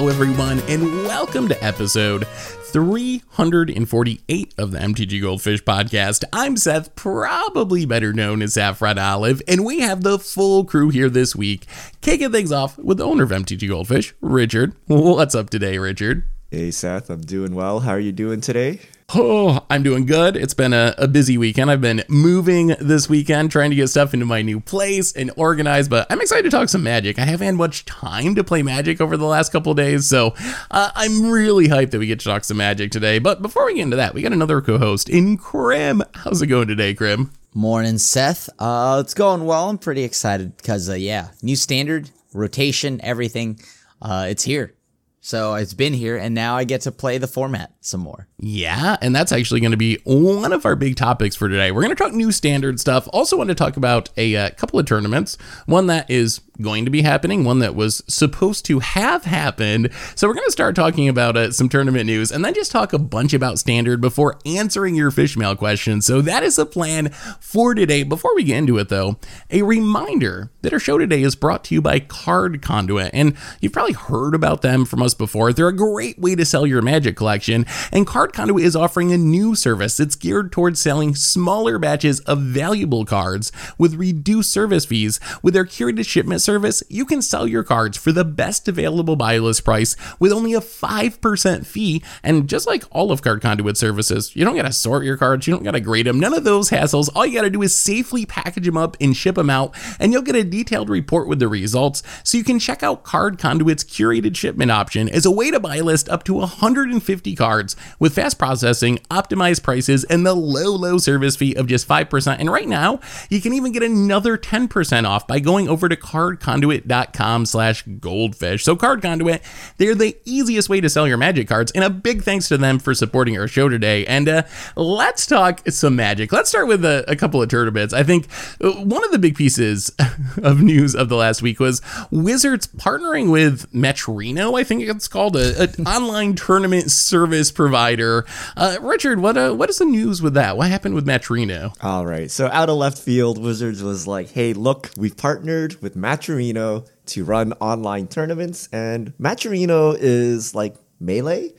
Hello, everyone, and welcome to episode 348 of the MTG Goldfish podcast. I'm Seth, probably better known as Saffron Olive, and we have the full crew here this week, kicking things off with the owner of MTG Goldfish, Richard. What's up today, Richard? Hey, Seth, I'm doing well. How are you doing today? Oh, I'm doing good. It's been a, a, busy weekend. I've been moving this weekend, trying to get stuff into my new place and organize, but I'm excited to talk some magic. I haven't had much time to play magic over the last couple days, so uh, I'm really hyped that we get to talk some magic today. But before we get into that, we got another co host in Krim. How's it going today, Krim? Morning, Seth. Uh, it's going well. I'm pretty excited because, uh, yeah, new standard, rotation, everything. Uh, it's here. So it's been here, and now I get to play the format some more. Yeah, and that's actually going to be one of our big topics for today. We're going to talk new standard stuff. Also, want to talk about a, uh, couple of tournaments. One that is going to be happening, one that was supposed to have happened. So we're going to start talking about uh, some tournament news and then just talk a bunch about standard before answering your fish mail questions. So that is the plan for today. Before we get into it though, a reminder that our show today is brought to you by Card Conduit. And you've probably heard about them from us before. They're a great way to sell your magic collection. And Card Conduit is offering a new service that's geared towards selling smaller batches of valuable cards with reduced service fees with their curated shipment service, you can sell your cards for the best available buy list price with only a 5% fee. And just like all of Card Conduit services, you don't got to sort your cards, you don't got to grade them, none of those hassles. All you got to do is safely package them up and ship them out, and you'll get a detailed report with the results. So you can check out Card Conduit's curated shipment option as a way to buy list up to 150 cards with fast processing, optimized prices, and the low, low service fee of just 5%. And right now, you can even get another 10% off by going over to Card cardconduit.com slash goldfish. So Card Conduit, they're the easiest way to sell your magic cards. And a big thanks to them for supporting our show today. And uh, let's talk some magic. Let's start with a, a couple of tournaments. I think uh, one of the big pieces of news of the last week was Wizards partnering with Metrino, I think it's called, an online tournament service provider. Uh, Richard, what uh, what is the news with that? What happened with Metrino? All right. So out of left field, Wizards was like, hey, look, we've partnered with Matcherino Matcherino to run online tournaments, and Matcherino is like Melee,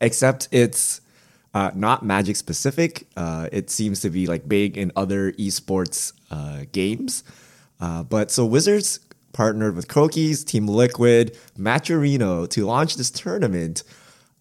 except it's uh, not Magic specific. Uh, it seems to be like big in other esports uh, games. Uh, but so Wizards partnered with Crokeyz, Team Liquid, Matcherino to launch this tournament.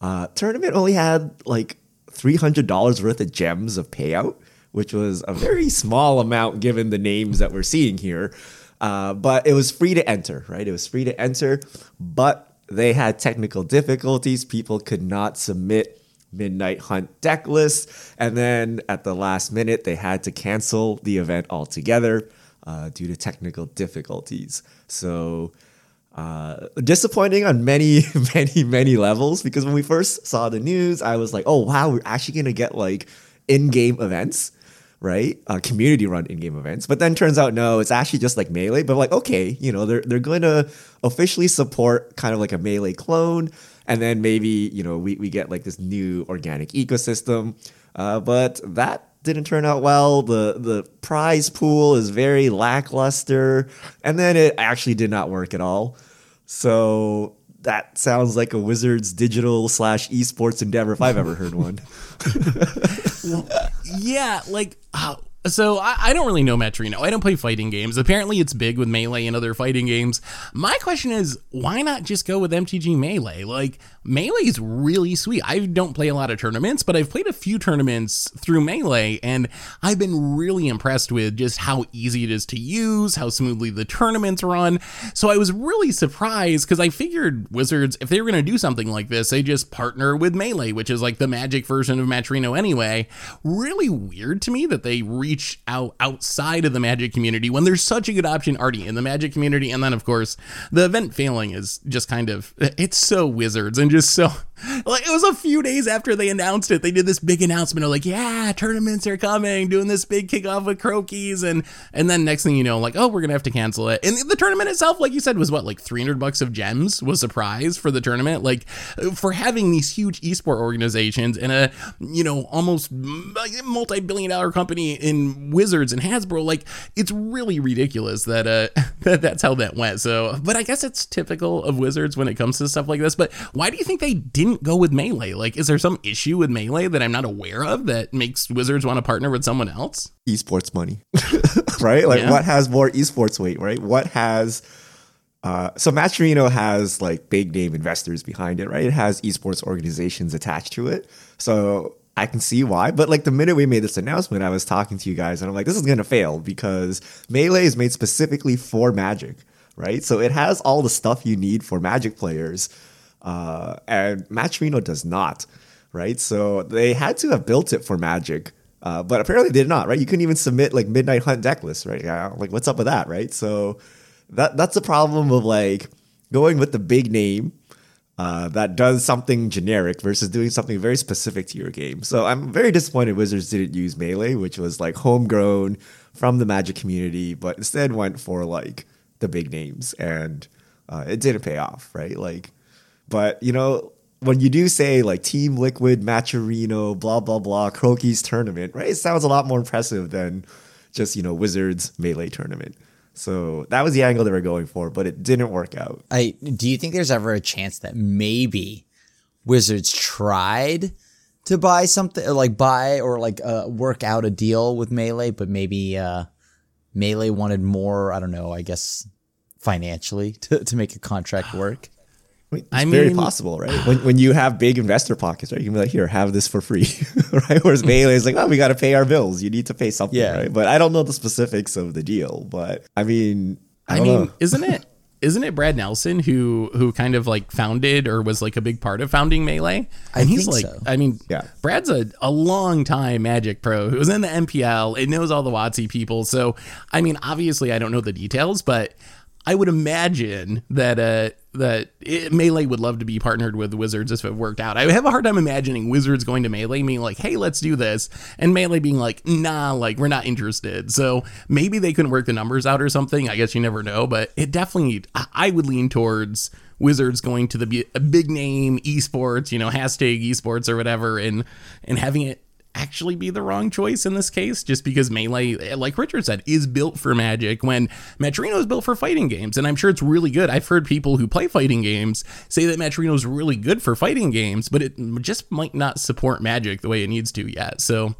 Uh, tournament only had like $300 worth of gems of payout, which was a very small amount given the names that we're seeing here. Uh, but it was free to enter, right? It was free to enter, but they had technical difficulties. People could not submit Midnight Hunt deck lists. And then at the last minute, they had to cancel the event altogether uh, due to technical difficulties. So, uh, disappointing on many, many, many levels because when we first saw the news, I was like, oh, wow, we're actually going to get like in game events right? Uh, community run in-game events. But then turns out no, it's actually just like melee. But like okay, you know they're they're going to officially support kind of like a melee clone, and then maybe you know we we get like this new organic ecosystem. Uh, but that didn't turn out well. The the prize pool is very lackluster, and then it actually did not work at all. So that sounds like a Wizards digital slash esports endeavor if I've ever heard one. well, yeah, like uh, so I, I, don't really know Matrino. I don't play fighting games. Apparently, it's big with Melee and other fighting games. My question is, why not just go with MTG Melee? Like, Melee is really sweet. I don't play a lot of tournaments, but I've played a few tournaments through Melee, and I've been really impressed with just how easy it is to use, how smoothly the tournaments run. So I was really surprised because I figured Wizards, if they were going to do something like this, they just partner with Melee, which is like the magic version of Matrino anyway. Really weird to me that they reach reach out outside of the Magic community when there's such a good option already in the Magic community. And then, of course, the event failing is just kind of it's so Wizards and just so like it was a few days after they announced it. They did this big announcement of like, yeah, tournaments are coming, doing this big kickoff with Crokeyz, and and then next thing you know, like, oh, we're gonna have to cancel it. And the tournament itself, like you said, was what like three hundred bucks of gems was a prize for the tournament. Like for having these huge esport organizations and a you know almost multi billion dollar company in Wizards and Hasbro, like it's really ridiculous that uh that that's how that went. So, but I guess it's typical of Wizards when it comes to stuff like this. But why do you think they didn't go with Melee? Like, is there some issue with Melee that I'm not aware of that makes Wizards want to partner with someone else? Esports money, right? Like, yeah. what has more esports weight, right? What has uh, so Matcherino has like big name investors behind it, right? It has esports organizations attached to it. So I can see why. But like the minute we made this announcement, I was talking to you guys and I'm like, this is gonna fail because Melee is made specifically for Magic, right? So it has all the stuff you need for Magic players, uh, and Matcherino does not, right? So they had to have built it for Magic. Uh, but apparently they did not, right? You couldn't even submit like Midnight Hunt deck lists, right? Yeah, like what's up with that, right? So that that's the problem of like going with the big name uh, that does something generic versus doing something very specific to your game. So I'm very disappointed Wizards didn't use Melee, which was like homegrown from the Magic community, but instead went for like the big names, and uh, it didn't pay off, right? Like, but you know. When you do say like Team Liquid, Matcherino, blah blah blah, Crokeyz tournament, right? It sounds a lot more impressive than just you know Wizards melee tournament. So that was the angle they were going for, but it didn't work out. I do you think there's ever a chance that maybe Wizards tried to buy something like buy or like uh, work out a deal with Melee, but maybe uh, Melee wanted more, I don't know, I guess financially to, to make a contract work. I mean, it's very possible, right? When, when you have big investor pockets, right? You can be like, here, have this for free, right? Whereas Melee is like, oh, we got to pay our bills. You need to pay something, yeah. right? But I don't know the specifics of the deal. But I mean, I, I mean, isn't it? Isn't it Brad Nelson who who kind of like founded or was like a big part of founding Melee? And I he's like, so. I mean, yeah, Brad's a, a long time Magic pro who was in the MPL. It knows all the WotC people. So, I mean, obviously, I don't know the details, but I would imagine that uh, that it, Melee would love to be partnered with Wizards if it worked out. I have a hard time imagining Wizards going to Melee being like, "Hey, let's do this," and Melee being like, "Nah, like we're not interested." So maybe they couldn't work the numbers out or something. I guess you never know, but it definitely I would lean towards Wizards going to the big name esports, you know, hashtag esports or whatever, and and having it actually be the wrong choice in this case, just because Melee, like Richard said, is built for Magic when Matcherino is built for fighting games. And I'm sure it's really good. I've heard people who play fighting games say that Matcherino is really good for fighting games, but it just might not support Magic the way it needs to yet. So,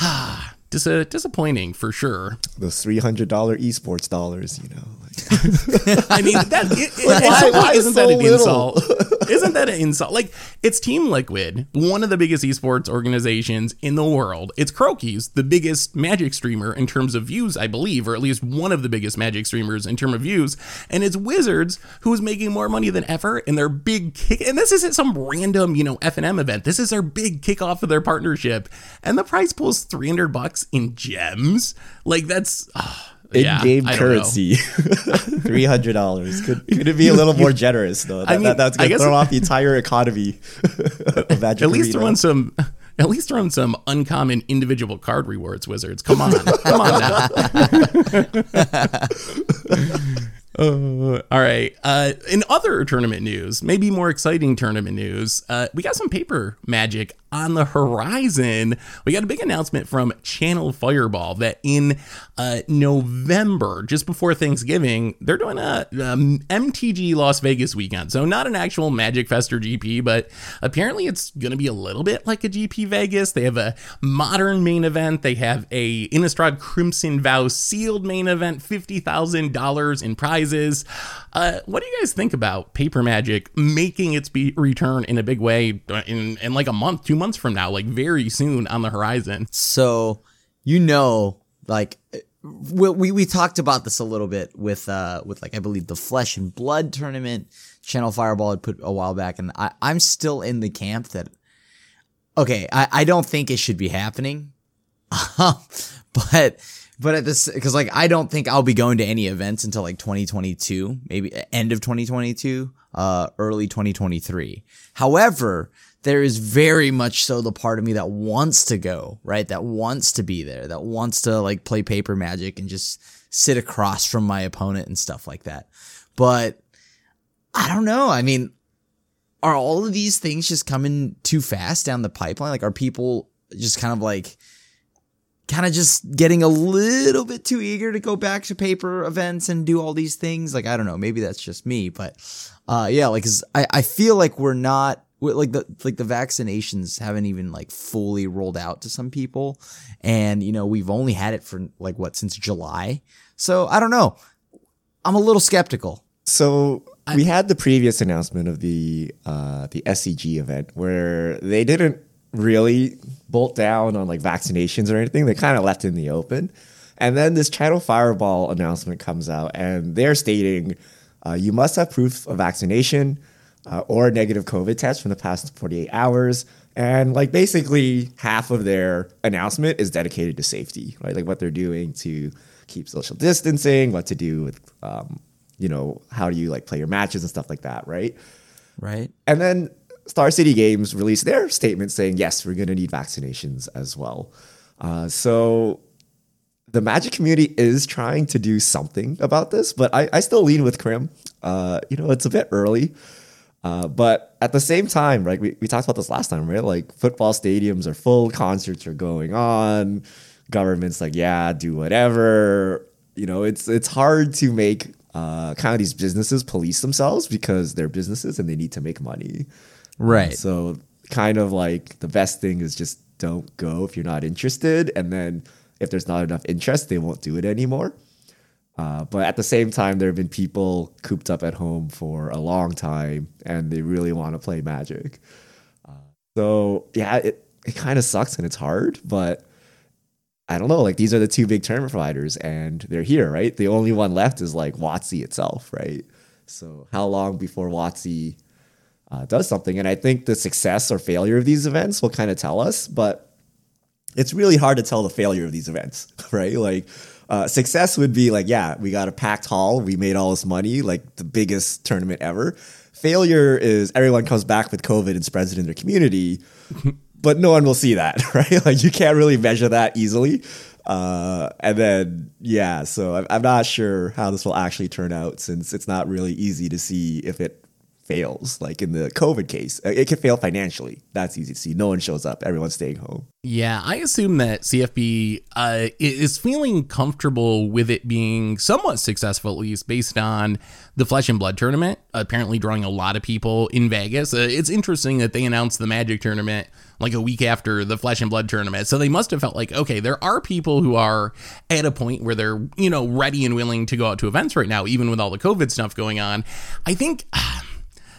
ah. Dis- disappointing for sure. Those three hundred dollar esports dollars, you know. Like. I mean, that it, it, why, why isn't so that an little? insult? isn't that an insult? Like, it's Team Liquid, one of the biggest esports organizations in the world. It's Crokeyz, the biggest Magic streamer in terms of views, I believe, or at least one of the biggest Magic streamers in terms of views. And it's Wizards who's making more money than ever in their big kick. And this isn't some random, you know, F and M event. This is their big kickoff of their partnership, and the price is three hundred bucks in gems. Like that's. Oh, in-game yeah, currency, three hundred dollars. Could could it be a little more generous though? That, I mean, that, that's gonna throw off the entire economy of Magic At least throw in some. At least throw in some uncommon individual card rewards, Wizards. Come on, come on now. Uh, all right. Uh, in other tournament news, maybe more exciting tournament news, uh, we got some paper magic on the horizon. We got a big announcement from Channel Fireball that in uh, November, just before Thanksgiving, they're doing a um, MTG Las Vegas weekend. So not an actual Magic Fest or GP, but apparently it's going to be a little bit like a GP Vegas. They have a modern main event. They have a Innistrad Crimson Vow sealed main event, fifty thousand dollars in prizes. Uh, what do you guys think about Paper Magic making its be- return in a big way in, in like a month, two months from now, like very soon on the horizon? So, you know, like we, we, we talked about this a little bit with uh with like I believe the Flesh and Blood tournament Channel Fireball had put a while back, and I, I'm still in the camp that okay, I, I don't think it should be happening, but but at this because like I don't think I'll be going to any events until like 2022, maybe end of 2022. uh, early 2023. However, there is very much so the part of me that wants to go, right? That wants to be there, that wants to like play paper magic and just sit across from my opponent and stuff like that. But I don't know. I mean, are all of these things just coming too fast down the pipeline? Like, are people just kind of like, kind of just getting a little bit too eager to go back to paper events and do all these things? Like, I don't know. Maybe that's just me, but uh, yeah, like, cause I, I feel like we're not, like the like the vaccinations haven't even like fully rolled out to some people and you know we've only had it for like what since july so i don't know i'm a little skeptical So we had the previous announcement of the uh, the SCG event where they didn't really bolt down on like vaccinations or anything. They kind of left it in the open. And then this Channel Fireball announcement comes out, and they're stating uh, you must have proof of vaccination uh, or a negative COVID test from the past 48 hours. And like basically half of their announcement is dedicated to safety, right? Like what they're doing to keep social distancing, what to do with, um, you know, how do you like play your matches and stuff like that, right? right And then Star City Games released their statement saying, yes, we're going to need vaccinations as well. Uh, so the Magic community is trying to do something about this, but I, I still lean with Krim. Uh, you know, it's a bit early. Uh, but at the same time, right, we, we talked about this last time, right? Like football stadiums are full, concerts are going on, government's like, yeah, do whatever. You know, it's it's hard to make uh, kind of these businesses police themselves because they're businesses and they need to make money. Right So kind of like the best thing is just don't go if you're not interested, and then if there's not enough interest, they won't do it anymore. Uh, but at the same time, there have been people cooped up at home for a long time, and they really want to play Magic. Uh, so yeah, it it kind of sucks and it's hard, but I don't know. Like these are the two big tournament providers, and they're here, right? The only one left is like WotC itself, right? So how long before WotC uh, does something? And I think the success or failure of these events will kind of tell us, but it's really hard to tell the failure of these events, right? Like uh, success would be like, yeah, we got a packed hall, we made all this money, like the biggest tournament ever. Failure is everyone comes back with COVID and spreads it in their community, but no one will see that, right? Like you can't really measure that easily. Uh, and then yeah, so I'm, I'm not sure how this will actually turn out since it's not really easy to see if it fails. Like in the COVID case, Uh, it can fail financially. That's easy to see. No one shows up. Everyone's staying home. Yeah, I assume that CFB uh, is feeling comfortable with it being somewhat successful, at least based on the Flesh and Blood tournament, apparently drawing a lot of people in Vegas. Uh, it's interesting that they announced the Magic tournament like a week after the Flesh and Blood tournament. So they must have felt like, okay, there are people who are at a point where they're, you know, ready and willing to go out to events right now, even with all the COVID stuff going on. I think.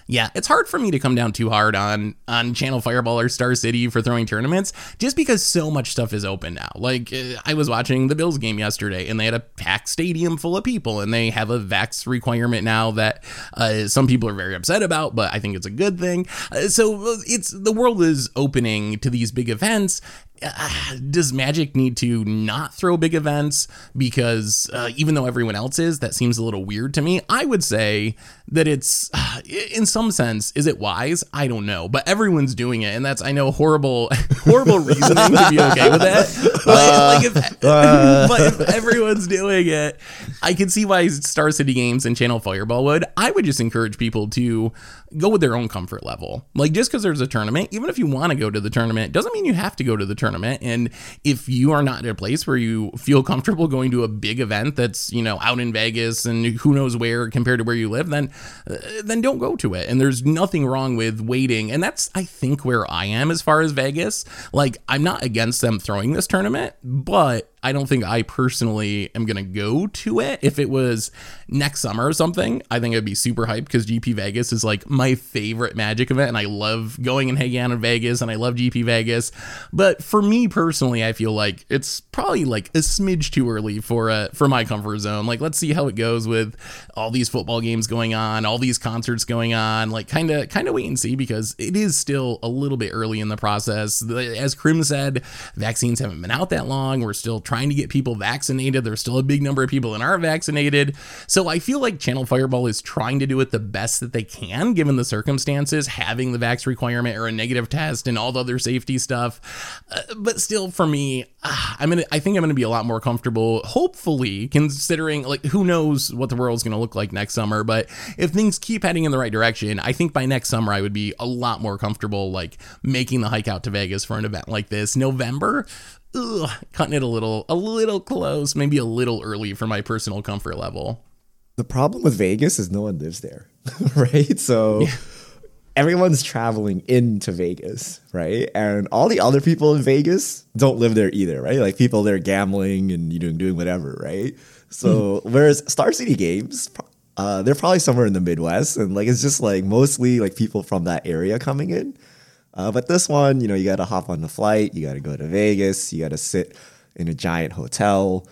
Yeah, it's hard for me to come down too hard on on Channel Fireball or Star City for throwing tournaments just because so much stuff is open now. Like uh, I was watching the Bills game yesterday and they had a packed stadium full of people and they have a vax requirement now that uh, some people are very upset about, but I think it's a good thing. Uh, so it's the world is opening to these big events uh, does Magic need to not throw big events because uh, even though everyone else is, that seems a little weird to me. I would say that it's, uh, in some sense, is it wise? I don't know, but everyone's doing it, and that's I know horrible, horrible reasoning to be okay with that. But, like if, but if everyone's doing it, I can see why Star City Games and Channel Fireball would. I would just encourage people to go with their own comfort level. Like just because there's a tournament, even if you want to go to the tournament, doesn't mean you have to go to the tournament. And if you are not in a place where you feel comfortable going to a big event that's you know out in Vegas and who knows where compared to where you live, then uh, then don't go to it. And there's nothing wrong with waiting. And that's I think where I am as far as Vegas. Like I'm not against them throwing this tournament, but I don't think I personally am gonna go to it. If it was next summer or something, I think I'd be super hyped because GP Vegas is like my favorite Magic event, and I love going and hanging out in Vegas, and I love GP Vegas. But for me personally, I feel like it's probably like a smidge too early for uh, for my comfort zone. Like, let's see how it goes with all these football games going on, all these concerts going on. Like, kind of kind of wait and see because it is still a little bit early in the process. As Krim said, vaccines haven't been out that long. We're still trying trying to get people vaccinated. There's still a big number of people that aren't vaccinated. So I feel like Channel Fireball is trying to do it the best that they can given the circumstances, having the vax requirement or a negative test and all the other safety stuff. Uh, but still, for me, uh, I'm gonna. I think I'm gonna be a lot more comfortable. Hopefully, considering like who knows what the world's gonna look like next summer. But if things keep heading in the right direction, I think by next summer I would be a lot more comfortable like making the hike out to Vegas for an event like this. November, ugh, cutting it a little, a little close, maybe a little early for my personal comfort level. The problem with Vegas is no one lives there, right? So. Yeah everyone's traveling into Vegas, right? And all the other people in Vegas don't live there either, right? Like people there gambling and you know doing whatever, right? So mm. whereas Star City Games, uh, they're probably somewhere in the Midwest, and like it's just like mostly like people from that area coming in. Uh, but this one, you know, you got to hop on the flight, you got to go to Vegas, you got to sit in a giant hotel.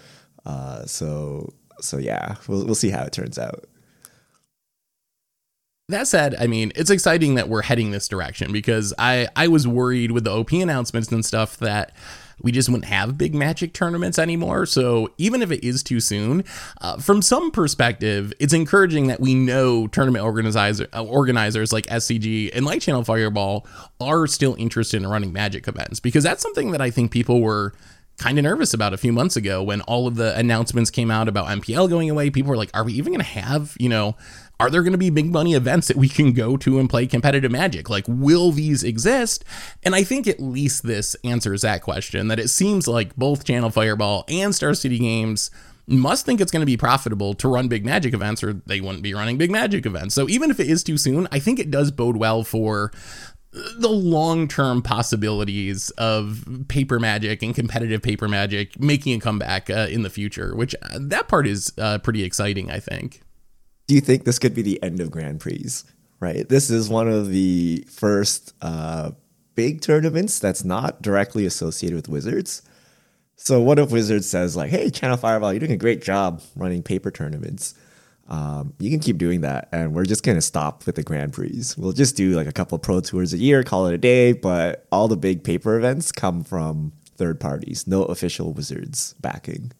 Uh, so so yeah, we'll we'll see how it turns out. That said, I mean, it's exciting that we're heading this direction because I I was worried with the OP announcements and stuff that we just wouldn't have big magic tournaments anymore. So even if it is too soon, uh, from some perspective, it's encouraging that we know tournament organizer, uh, organizers like SCG and like Channel Fireball are still interested in running magic events because that's something that I think people were kind of nervous about a few months ago when all of the announcements came out about MPL going away. People were like, are we even going to have, you know, are there going to be big money events that we can go to and play competitive magic? Like, will these exist? And I think at least this answers that question that it seems like both Channel Fireball and Star City Games must think it's going to be profitable to run big magic events or they wouldn't be running big magic events. So even if it is too soon, I think it does bode well for the long-term possibilities of paper magic and competitive paper magic making a comeback uh, in the future, which uh, that part is uh, pretty exciting, I think do you think this could be the end of Grand Prix? Right. This is one of the first uh, big tournaments that's not directly associated with Wizards. So what if Wizards says like, "Hey, Channel Fireball, you're doing a great job running paper tournaments. Um, you can keep doing that, and we're just gonna stop with the Grand Prix. We'll just do like a couple pro tours a year, call it a day. But all the big paper events come from third parties, no official Wizards backing."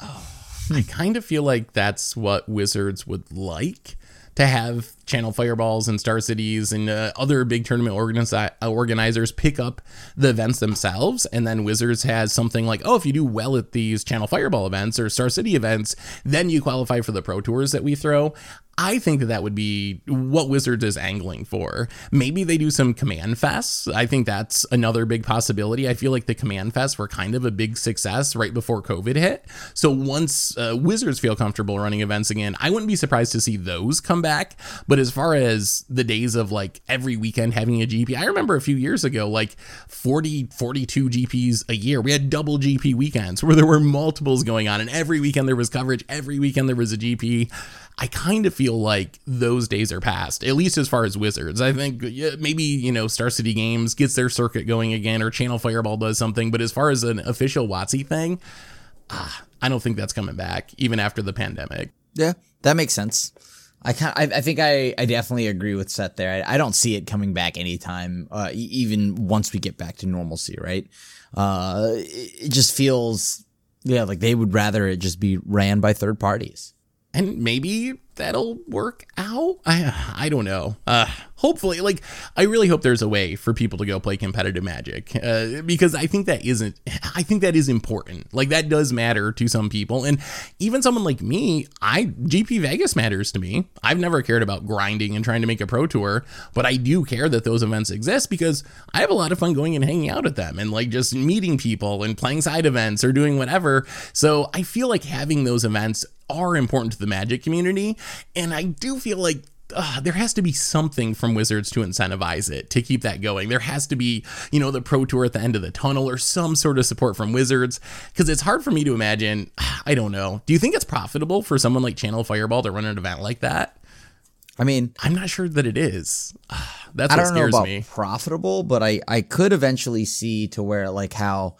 Oh. I kind of feel like that's what Wizards would like to have Channel Fireballs and Star Cities and uh, other big tournament organizi- organizers pick up the events themselves. And then Wizards has something like, oh, if you do well at these Channel Fireball events or Star City events, then you qualify for the Pro Tours that we throw. I think that that would be what Wizards is angling for. Maybe they do some command fests. I think that's another big possibility. I feel like the command fests were kind of a big success right before COVID hit. So once uh, Wizards feel comfortable running events again, I wouldn't be surprised to see those come back. But as far as the days of like every weekend having a GP, I remember a few years ago, like 40, 42 GPs a year. We had double GP weekends where there were multiples going on, and every weekend there was coverage, every weekend there was a GP. I kind of feel like those days are past, at least as far as Wizards. I think maybe, you know, Star City Games gets their circuit going again or Channel Fireball does something. But as far as an official WotC thing, ah, I don't think that's coming back even after the pandemic. Yeah, that makes sense. I kind I, I think I, I definitely agree with Seth there. I, I don't see it coming back anytime, uh, even once we get back to normalcy, right? Uh, it, it just feels, yeah, like they would rather it just be ran by third parties and maybe that'll work out. I I don't know. Uh, hopefully, like I really hope there's a way for people to go play competitive Magic uh, because I think that isn't. I think that is important. Like that does matter to some people, and even someone like me, I GP Vegas matters to me. I've never cared about grinding and trying to make a pro tour, but I do care that those events exist because I have a lot of fun going and hanging out at them and like just meeting people and playing side events or doing whatever. So I feel like having those events are important to the Magic community. And I do feel like uh, there has to be something from Wizards to incentivize it to keep that going. There has to be, you know, the pro tour at the end of the tunnel or some sort of support from Wizards because it's hard for me to imagine. I don't know. Do you think it's profitable for someone like Channel Fireball to run an event like that? I mean, I'm not sure that it is. That's I don't know about me. profitable, but I I could eventually see to where like how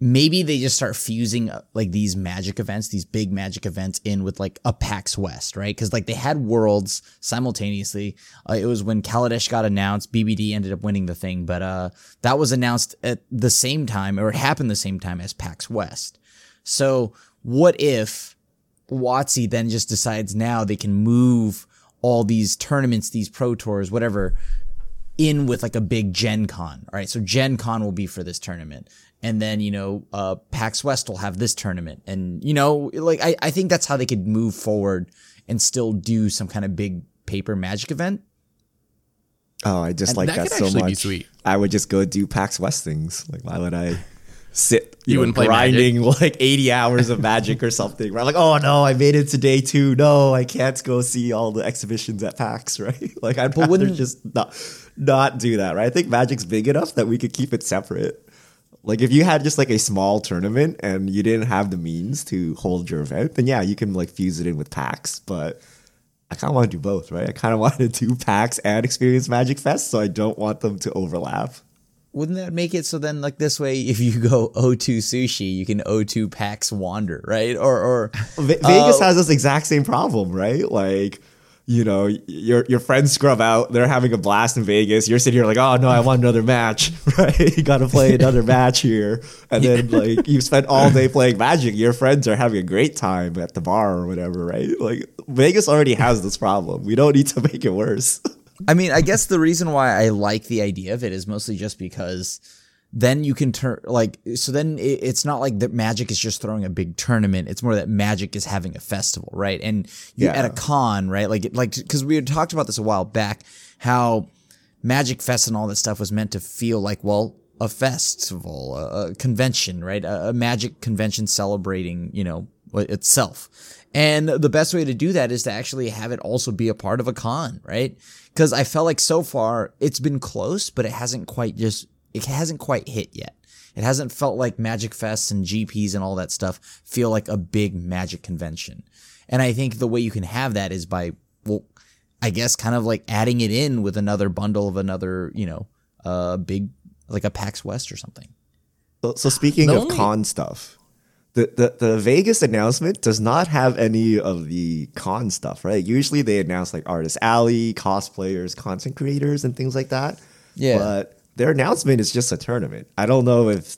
maybe they just start fusing uh, like these magic events, these big magic events in with like a PAX West, right? Because like they had worlds simultaneously. Uh, it was when Kaladesh got announced. BBD ended up winning the thing, but uh, that was announced at the same time, or it happened the same time as PAX West. So what if WotC then just decides now they can move all these tournaments, these pro tours, whatever, in with like a big Gen Con. All right. So Gen Con will be for this tournament. And then, you know, uh, PAX West will have this tournament. And, you know, like, I, I think that's how they could move forward and still do some kind of big paper magic event. Oh, I just And like that that, could so actually be much. sweet. I would just go do PAX West things. Like, why would I sit You you, know, wouldn't play grinding like 80 hours of magic or something? Right? Like, oh no, I made it to day two. No, I can't go see all the exhibitions at PAX, right? Like, I'd rather wouldn't- just not, not do that, right? I think magic's big enough that we could keep it separate. Like, if you had just like a small tournament and you didn't have the means to hold your event, then yeah, you can like fuse it in with PAX. but. I kind of want to do both, right? I kind of want to do PAX and Experience Magic Fest, so I don't want them to overlap. Wouldn't that make it so then, like this way, if you go O2 sushi, you can O2 PAX wander, right? Or, or Ve- Vegas uh, has this exact same problem, right? Like, you know, your your friends scrub out, they're having a blast in Vegas. You're sitting here like, oh no, I want another match, right? you got to play another match here, and then like you spent all day playing Magic. Your friends are having a great time at the bar or whatever, right? Like Vegas already has this problem. We don't need to make it worse. I mean, I guess the reason why I like the idea of it is mostly just because then you can turn like so then it, it's not like that magic is just throwing a big tournament. It's more that magic is having a festival right? And you Yeah. at a con right? Like like because we had talked about this a while back how magic fest and all that stuff was meant to feel like well a festival a, a convention right? A, a magic convention celebrating you know itself. And the best way to do that is to actually have it also be a part of a con right? Because i felt like so far it's been close but it hasn't quite just it hasn't quite hit yet. It hasn't felt like Magic Fests and GPs and all that stuff feel like a big magic convention. And I think the way you can have that is by, well, I guess kind of like adding it in with another bundle of another, you know, uh, big, like a PAX West or something. So, so speaking The of only- con stuff, the, the the Vegas announcement does not have any of the con stuff, right? Usually they announce like artist alley, cosplayers, content creators, and things like that. Yeah. But their announcement is just a tournament. I don't know if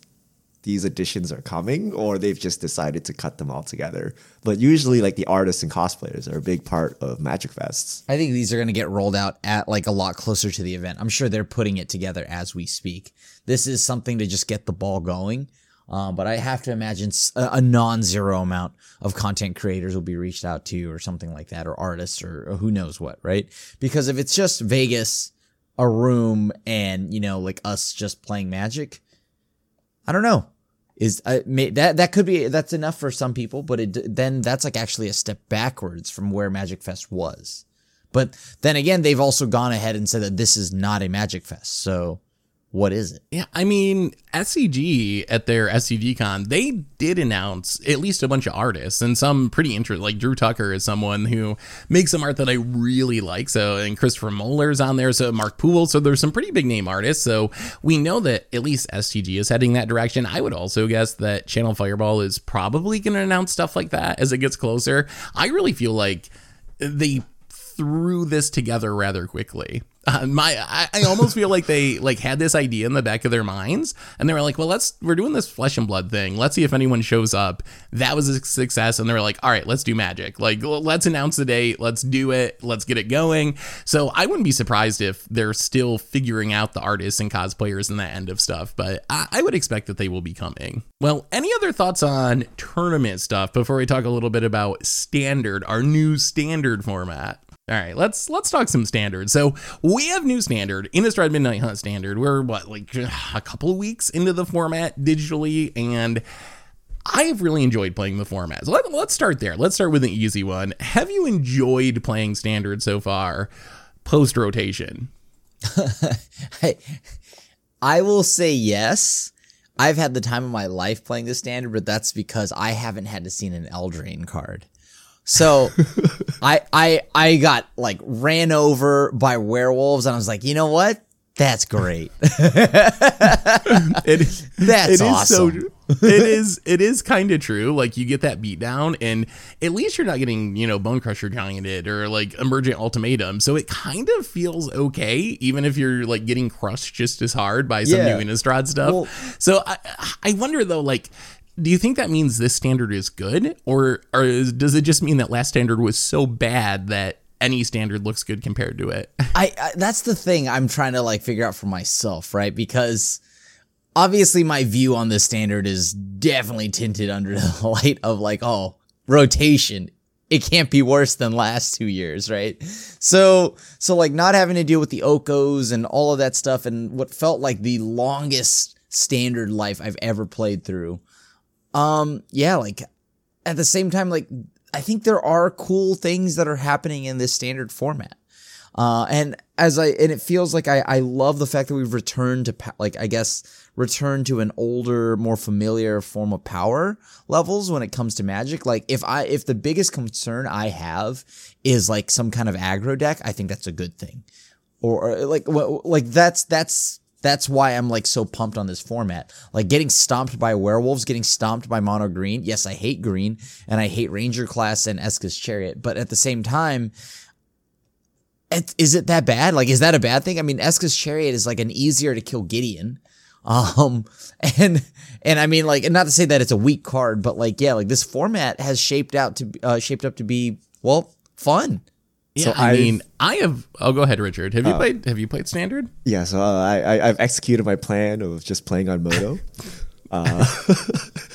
these additions are coming or they've just decided to cut them all together. But usually, like the artists and cosplayers are a big part of Magic Fests. I think these are going to get rolled out at like a lot closer to the event. I'm sure they're putting it together as we speak. This is something to just get the ball going. Um, but I have to imagine a non-zero amount of content creators will be reached out to or something like that, or artists or, or who knows what, right? Because if it's just Vegas, a room, and you know, like us just playing Magic, I don't know. Is may, that that could be that's enough for some people, but it then that's like actually a step backwards from where Magic Fest was. But then again, they've also gone ahead and said that this is not a Magic Fest. So what is it? Yeah, I mean, SCG at their SCG Con, they did announce at least a bunch of artists and some pretty interesting. Like Drew Tucker is someone who makes some art that I really like. So, and Christopher Moeller's on there. So, Mark Poole. So, there's some pretty big name artists. So, we know that at least SCG is heading that direction. I would also guess that Channel Fireball is probably going to announce stuff like that as it gets closer. I really feel like they threw this together rather quickly. Uh, my, I, I almost feel like they like had this idea in the back of their minds, and they were like, "Well, let's we're doing this flesh and blood thing. Let's see if anyone shows up." That was a success, and they were like, "All right, let's do magic. Like, let's announce the date. Let's do it. Let's get it going." So I wouldn't be surprised if they're still figuring out the artists and cosplayers and that end of stuff, but I, I would expect that they will be coming. Well, any other thoughts on tournament stuff before we talk a little bit about standard, our new standard format? All right, let's let's talk some standards. So we have new standard in the Innistrad Midnight Hunt standard. We're what like uh, a couple of weeks into the format digitally, and I have really enjoyed playing the format. So let, let's start there. Let's start with an easy one. Have you enjoyed playing standard so far, post rotation? I, I will say yes. I've had the time of my life playing this standard, but that's because I haven't had to see an Eldraine card. So I I I got like ran over by werewolves and I was like, you know what? That's great. It, That's it is awesome. so it is it is kind of true. Like you get that beat down, and at least you're not getting you know Bone Crusher gianted or like Emergent Ultimatum. So it kind of feels okay, even if you're like getting crushed just as hard by some Yeah. new Innistrad stuff. Well- so I I wonder though, like. Do you think that means this standard is good, or or is, does it just mean that last standard was so bad that any standard looks good compared to it? I, I that's the thing I'm trying to like figure out for myself, right? Because obviously my view on this standard is definitely tinted under the light of like, oh, rotation. It can't be worse than last two years, right? So, so like not having to deal with the Okos and all of that stuff and what felt like the longest standard life I've ever played through. Um, yeah, like at the same time, like I think there are cool things that are happening in this standard format. Uh, and as I, and it feels like I, I love the fact that we've returned to, like, I guess, returned to an older, more familiar form of power levels when it comes to magic. Like, if I, if the biggest concern I have is like some kind of aggro deck, I think that's a good thing. Or, or like, like that's, that's, that's why I'm like so pumped on this format. Like getting stomped by werewolves, getting stomped by mono green. Yes, I hate green and I hate Ranger class and Esika's chariot, but at the same time, it, is it that bad? Like, is that a bad thing? I mean, Esika's chariot is like an easier to kill Gideon. Um, and, and I mean, like, not to say that it's a weak card, but like, yeah, like this format has shaped out to, uh, shaped up to be, well, fun. Yeah, So I I've- mean, I have. I'll go ahead, Richard. Have you played? Have you played standard? Yeah, so uh, I, I I've executed my plan of just playing on Moto. uh,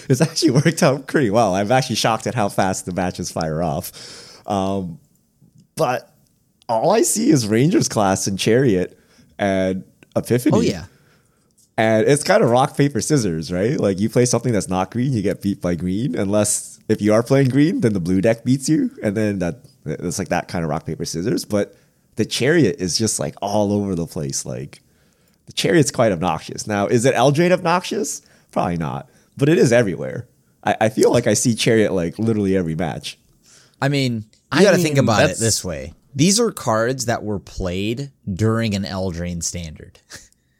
it's actually worked out pretty well. I'm actually shocked at how fast the matches fire off. Um, but all I see is Rangers class and Chariot and Epiphany. Oh, yeah. And it's kind of rock, paper, scissors, right? Like you play something that's not green, you get beat by green. Unless if you are playing green, then the blue deck beats you. And then that it's like that kind of rock, paper, scissors. But the chariot is just like all over the place. Like the chariot's quite obnoxious. Now, is it Eldraine obnoxious? Probably not. But it is everywhere. I, I feel like I see chariot like literally every match. I mean, you got to think about it this way. These are cards that were played during an Eldraine standard.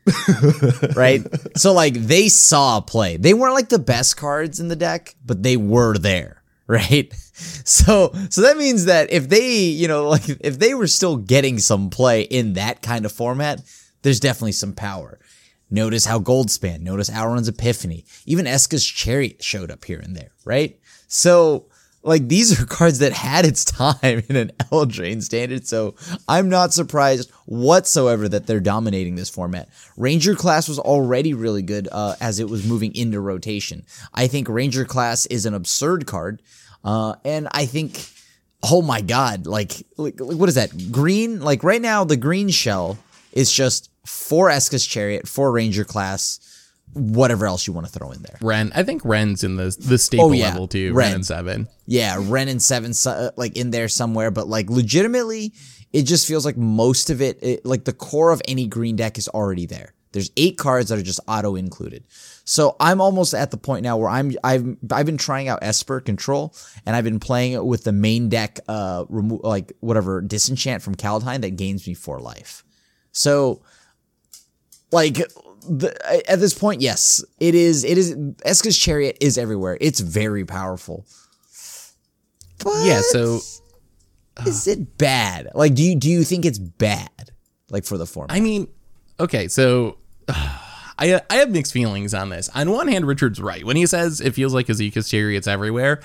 right? So like they saw play. They weren't like the best cards in the deck, but they were there, right? So so that means that if they, you know, like if they were still getting some play in that kind of format, there's definitely some power. Notice how Goldspan, notice Alrund's Epiphany, even Esika's Chariot showed up here and there, right? So, like, these are cards that had its time in an Eldraine standard, so I'm not surprised whatsoever that they're dominating this format. Ranger class was already really good uh, as it was moving into rotation. I think Ranger class is an absurd card, uh, and I think oh my god like, like like what is that green like right now the green shell is just four Esika's chariot four ranger class whatever else you want to throw in there Wrenn. I think Wrenn's in the the staple Oh, yeah. level too. Wrenn. Wrenn and seven. yeah wrenn and seven so- uh, like in there somewhere but like legitimately it just feels like most of it, it like the core of any green deck is already there there's eight cards that are just auto included so i'm almost at the point now where i'm i've i've been trying out esper control and i've been playing it with the main deck uh remo- like whatever disenchant from kaldheim that gains me four life so like the, at this point yes it is it is esika's chariot is everywhere it's very powerful but Yeah. So is it bad? Like, do you do you think it's bad? Like for the format? I mean, okay. So I I have mixed feelings on this. On one hand, Richard's right when he says it feels like Esika's chariots everywhere.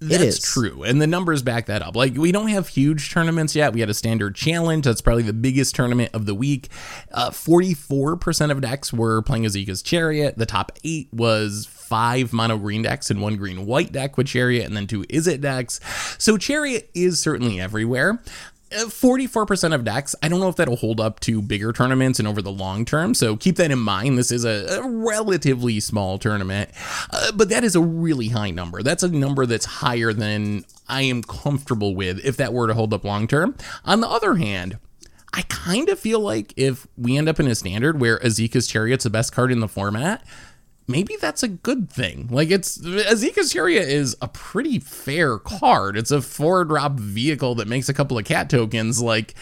That's is. true, and the numbers back that up. Like we don't have huge tournaments yet. We had a standard challenge. That's probably the biggest tournament of the week. Uh, Forty-four percent of decks were playing Esika's chariot. The top eight was five mono green decks and one green white deck with chariot, and then two is it decks. So chariot is certainly everywhere. Uh, 44% of decks. I don't know if that'll hold up to bigger tournaments and over the long term. So keep that in mind. This is a, a relatively small tournament, uh, but that is a really high number. That's a number that's higher than I am comfortable with if that were to hold up long term. On the other hand, I kind of feel like if we end up in a standard where Esika's Chariot's the best card in the format, maybe that's a good thing. Like it's Esika's Chariot is a pretty fair card. It's a four drop vehicle that makes a couple of cat tokens. Like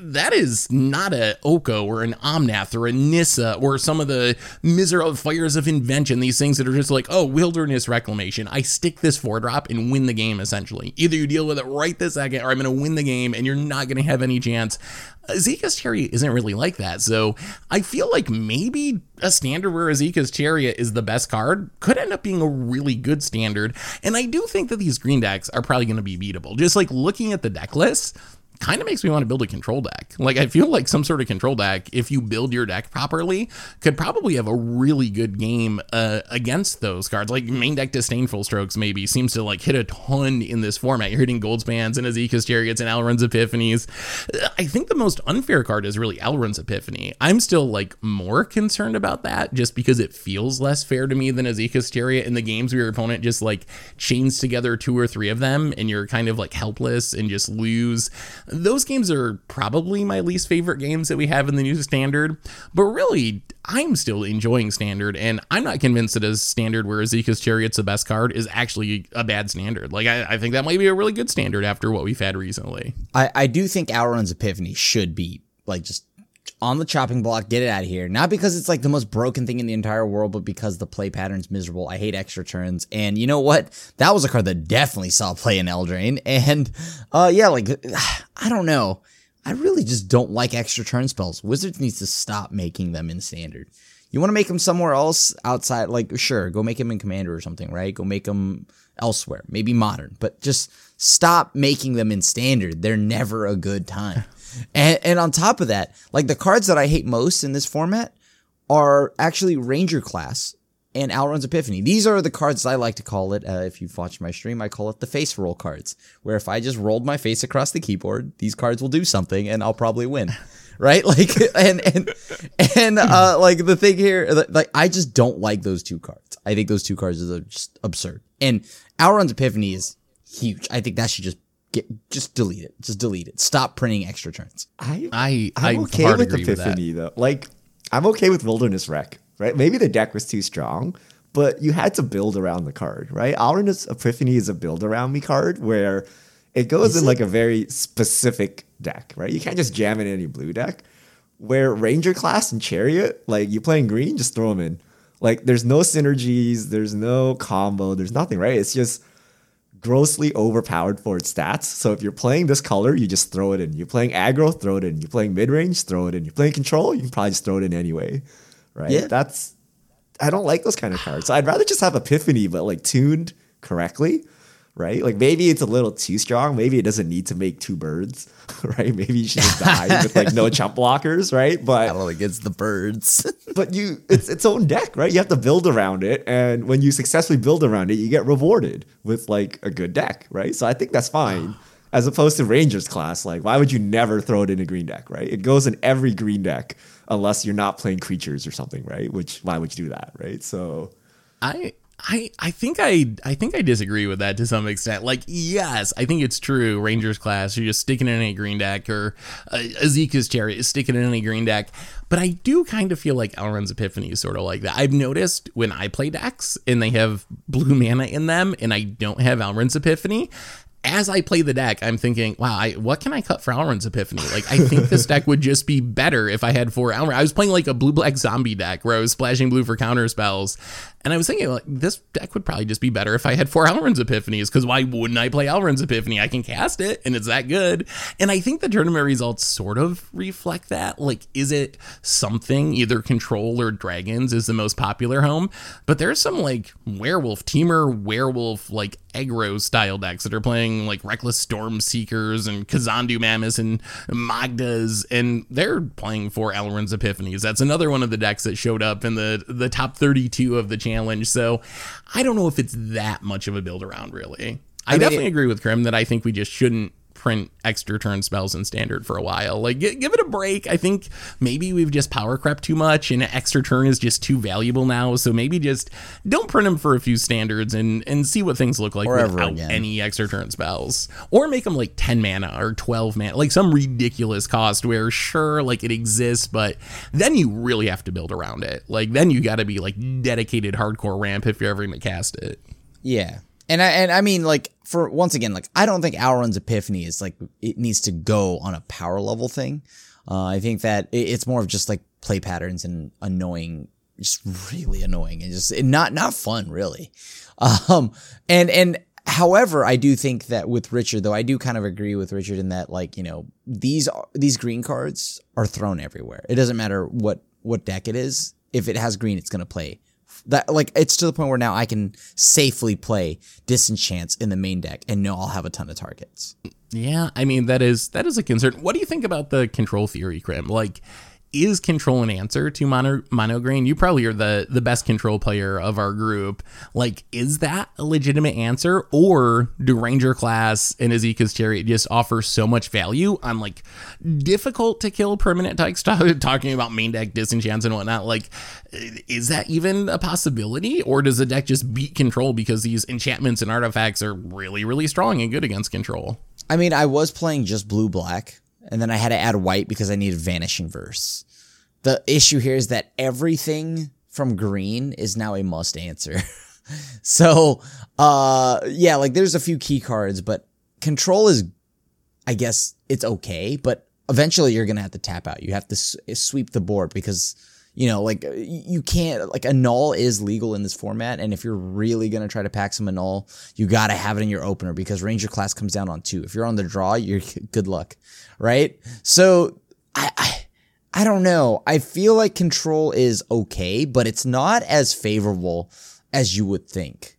that is not a Oko or an Omnath or a Nissa or some of the miserable fires of invention. These things that are just like, oh, wilderness reclamation. I stick this four drop and win the game essentially. Either you deal with it right this second, or I'm going to win the game, and you're not going to have any chance. Esika's Chariot isn't really like that. So I feel like maybe a standard where Esika's Chariot is the best card could end up being a really good standard. And I do think that these green decks are probably going to be beatable. Just like looking at the deck list, kind of makes me want to build a control deck. Like I feel like some sort of control deck, if you build your deck properly, could probably have a really good game uh, against those cards. Like main deck disdainful strokes maybe seems to like hit a ton in this format. You're hitting Goldspans and Esika's Chariots and Alrund's Epiphanies. I think the most unfair card is really Alrund's Epiphany. I'm still like more concerned about that just because it feels less fair to me than Esika's Chariot in the games where your opponent just like chains together two or three of them and you're kind of like helpless and just lose those games are probably my least favorite games that we have in the new standard, but really, I'm still enjoying standard, and I'm not convinced that a standard where Esika's Chariot's the best card is actually a bad standard. Like, I, I think that might be a really good standard after what we've had recently. I, I do think Alrund's Epiphany should be like just on the chopping block, get it out of here. Not because it's like the most broken thing in the entire world, but because the play pattern's miserable. I hate extra turns. And you know what? That was a card that definitely saw play in Eldraine. And uh yeah, like I don't know. I really just don't like extra turn spells. Wizards needs to stop making them in standard. You want to make them somewhere else outside, like sure, go make them in Commander or something, right? Go make them elsewhere, maybe modern, but just stop making them in standard. They're never a good time. And, and on top of that, like the cards that I hate most in this format are actually Ranger class and Alrund's Epiphany. These are the cards I like to call it. Uh, if you've watched my stream, I call it the face roll cards, where if I just rolled my face across the keyboard, these cards will do something and I'll probably win. Right? Like, and, and, and, uh, like the thing here, like, I just don't like those two cards. I think those two cards are just absurd. And Alrund's Epiphany is huge. I think that should just Get just delete it. Just delete it. Stop printing extra turns. I I I'm I okay hard with agree with. Epiphany though. Like I'm okay with Wilderness Wreck, right? Maybe the deck was too strong, but you had to build around the card, right? Wilderness Epiphany is a build around me card where it goes in like a very specific deck, right? You can't just jam it in any blue deck. Where Ranger class and Chariot, like you playing green, just throw them in. Like there's no synergies, there's no combo, there's nothing, right? It's just grossly overpowered for its stats. So if you're playing this color, you just throw it in. You're playing aggro, throw it in. You're playing mid range, throw it in. You're playing control, you can probably just throw it in anyway. Right? Yeah. That's I don't like those kind of cards. So I'd rather just have Epiphany, but like tuned correctly. Right? Like maybe it's a little too strong. Maybe it doesn't need to make two birds. Right? Maybe you should just die with like no chump blockers, right? But Battle against the birds. but you it's its own deck, right? You have to build around it, and when you successfully build around it, you get rewarded with like a good deck, right? So I think that's fine. As opposed to Rangers class, like why would you never throw it in a green deck, right? It goes in every green deck unless you're not playing creatures or something, right? Which why would you do that, right? So I I I think I I think I disagree with that to some extent. Like, yes, I think it's true. Rangers class, you're just sticking in a green deck, or uh, Esika's chariot is sticking in a green deck. But I do kind of feel like Alrund's Epiphany is sort of like that. I've noticed when I play decks and they have blue mana in them, and I don't have Alrund's Epiphany. As I play the deck, I'm thinking, wow, I, what can I cut for Alrund's Epiphany? Like, I think this deck would just be better if I had four Alrund. I was playing like a blue black zombie deck where I was splashing blue for counter spells. And I was thinking, like, this deck would probably just be better if I had four Alrund's Epiphanies, because why wouldn't I play Alrund's Epiphany? I can cast it, and it's that good. And I think the tournament results sort of reflect that. Like, is it something, either Control or Dragons is the most popular home? But there's some, like, Werewolf, Temur, Werewolf, like, aggro style decks that are playing, like, Reckless Storm Seekers and Kazandu Mammoths and Magdas, and they're playing for Alrund's Epiphanies. That's another one of the decks that showed up in the, the top 32 of the challenge. So I don't know if it's that much of a build around, really. I, mean, definitely it- agree with Krim that I think we just shouldn't print extra turn spells in standard for a while. Like, gi- give it a break. I think maybe we've just power crept too much, and extra turn is just too valuable now. So maybe just don't print them for a few standards and and see what things look like Or without any extra turn spells, or make them like ten mana or twelve mana, like some ridiculous cost where sure, like it exists, but then you really have to build around it. Like then you got to be like dedicated hardcore ramp if you're ever going to cast it. Yeah. And I and I mean like for once again like I don't think Alrund's Epiphany is like it needs to go on a power level thing. Uh, I think that it, it's more of just like play patterns and annoying, just really annoying and just not not fun really. Um, and and however, I do think that with Richard though, I do kind of agree with Richard in that like you know these these green cards are thrown everywhere. It doesn't matter what what deck it is. If it has green, it's gonna play that like it's to the point where now I can safely play disenchants in the main deck and know I'll have a ton of targets. Yeah, I mean that is that is a concern. What do you think about the control theory, Krim? Like is control an answer to mono mono green? You probably are the the best control player of our group. Like, is that a legitimate answer, or do Ranger class and Esika's Chariot just offer so much value on like difficult to kill permanent dykes? Talking about main deck disenchants and whatnot. Like, is that even a possibility, or does the deck just beat control because these enchantments and artifacts are really really strong and good against control? I mean, I was playing just blue black and then I had to add white because I needed vanishing verse. The issue here is that everything from green is now a must answer. so, uh, yeah, like there's a few key cards, but control is, I guess it's okay, but eventually you're gonna have to tap out. You have to s- sweep the board because you know, like uh, you can't like Annul is legal in this format, and if you're really gonna try to pack some annul, you gotta have it in your opener because Ranger class comes down on two. If you're on the draw, you're good luck, right? So I, I I don't know. I feel like control is okay, but it's not as favorable as you would think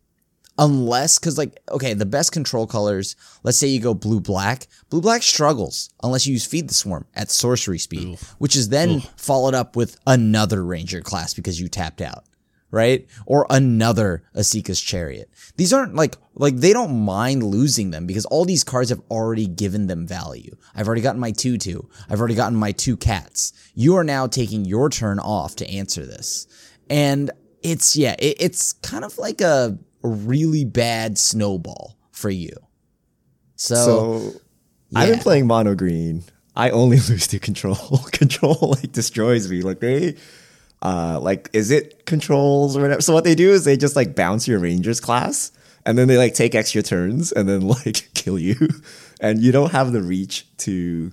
unless because like okay the best control colors let's say you go blue black blue black struggles unless you use feed the swarm at sorcery speed which is then followed up with another ranger class because you tapped out right? Or another Esika's chariot. These aren't like like they don't mind losing them because all these cards have already given them value. I've already gotten my 2-2 i've already gotten my two cats. You are now taking your turn off to answer this. And it's yeah it, it's kind of like a a really bad snowball for you. So, So I've been playing mono green. I only lose to control. control like destroys me. Like they uh like Izzet controls or whatever. So what they do is they just like bounce your rangers class and then they like take extra turns and then like kill you. And you don't have the reach to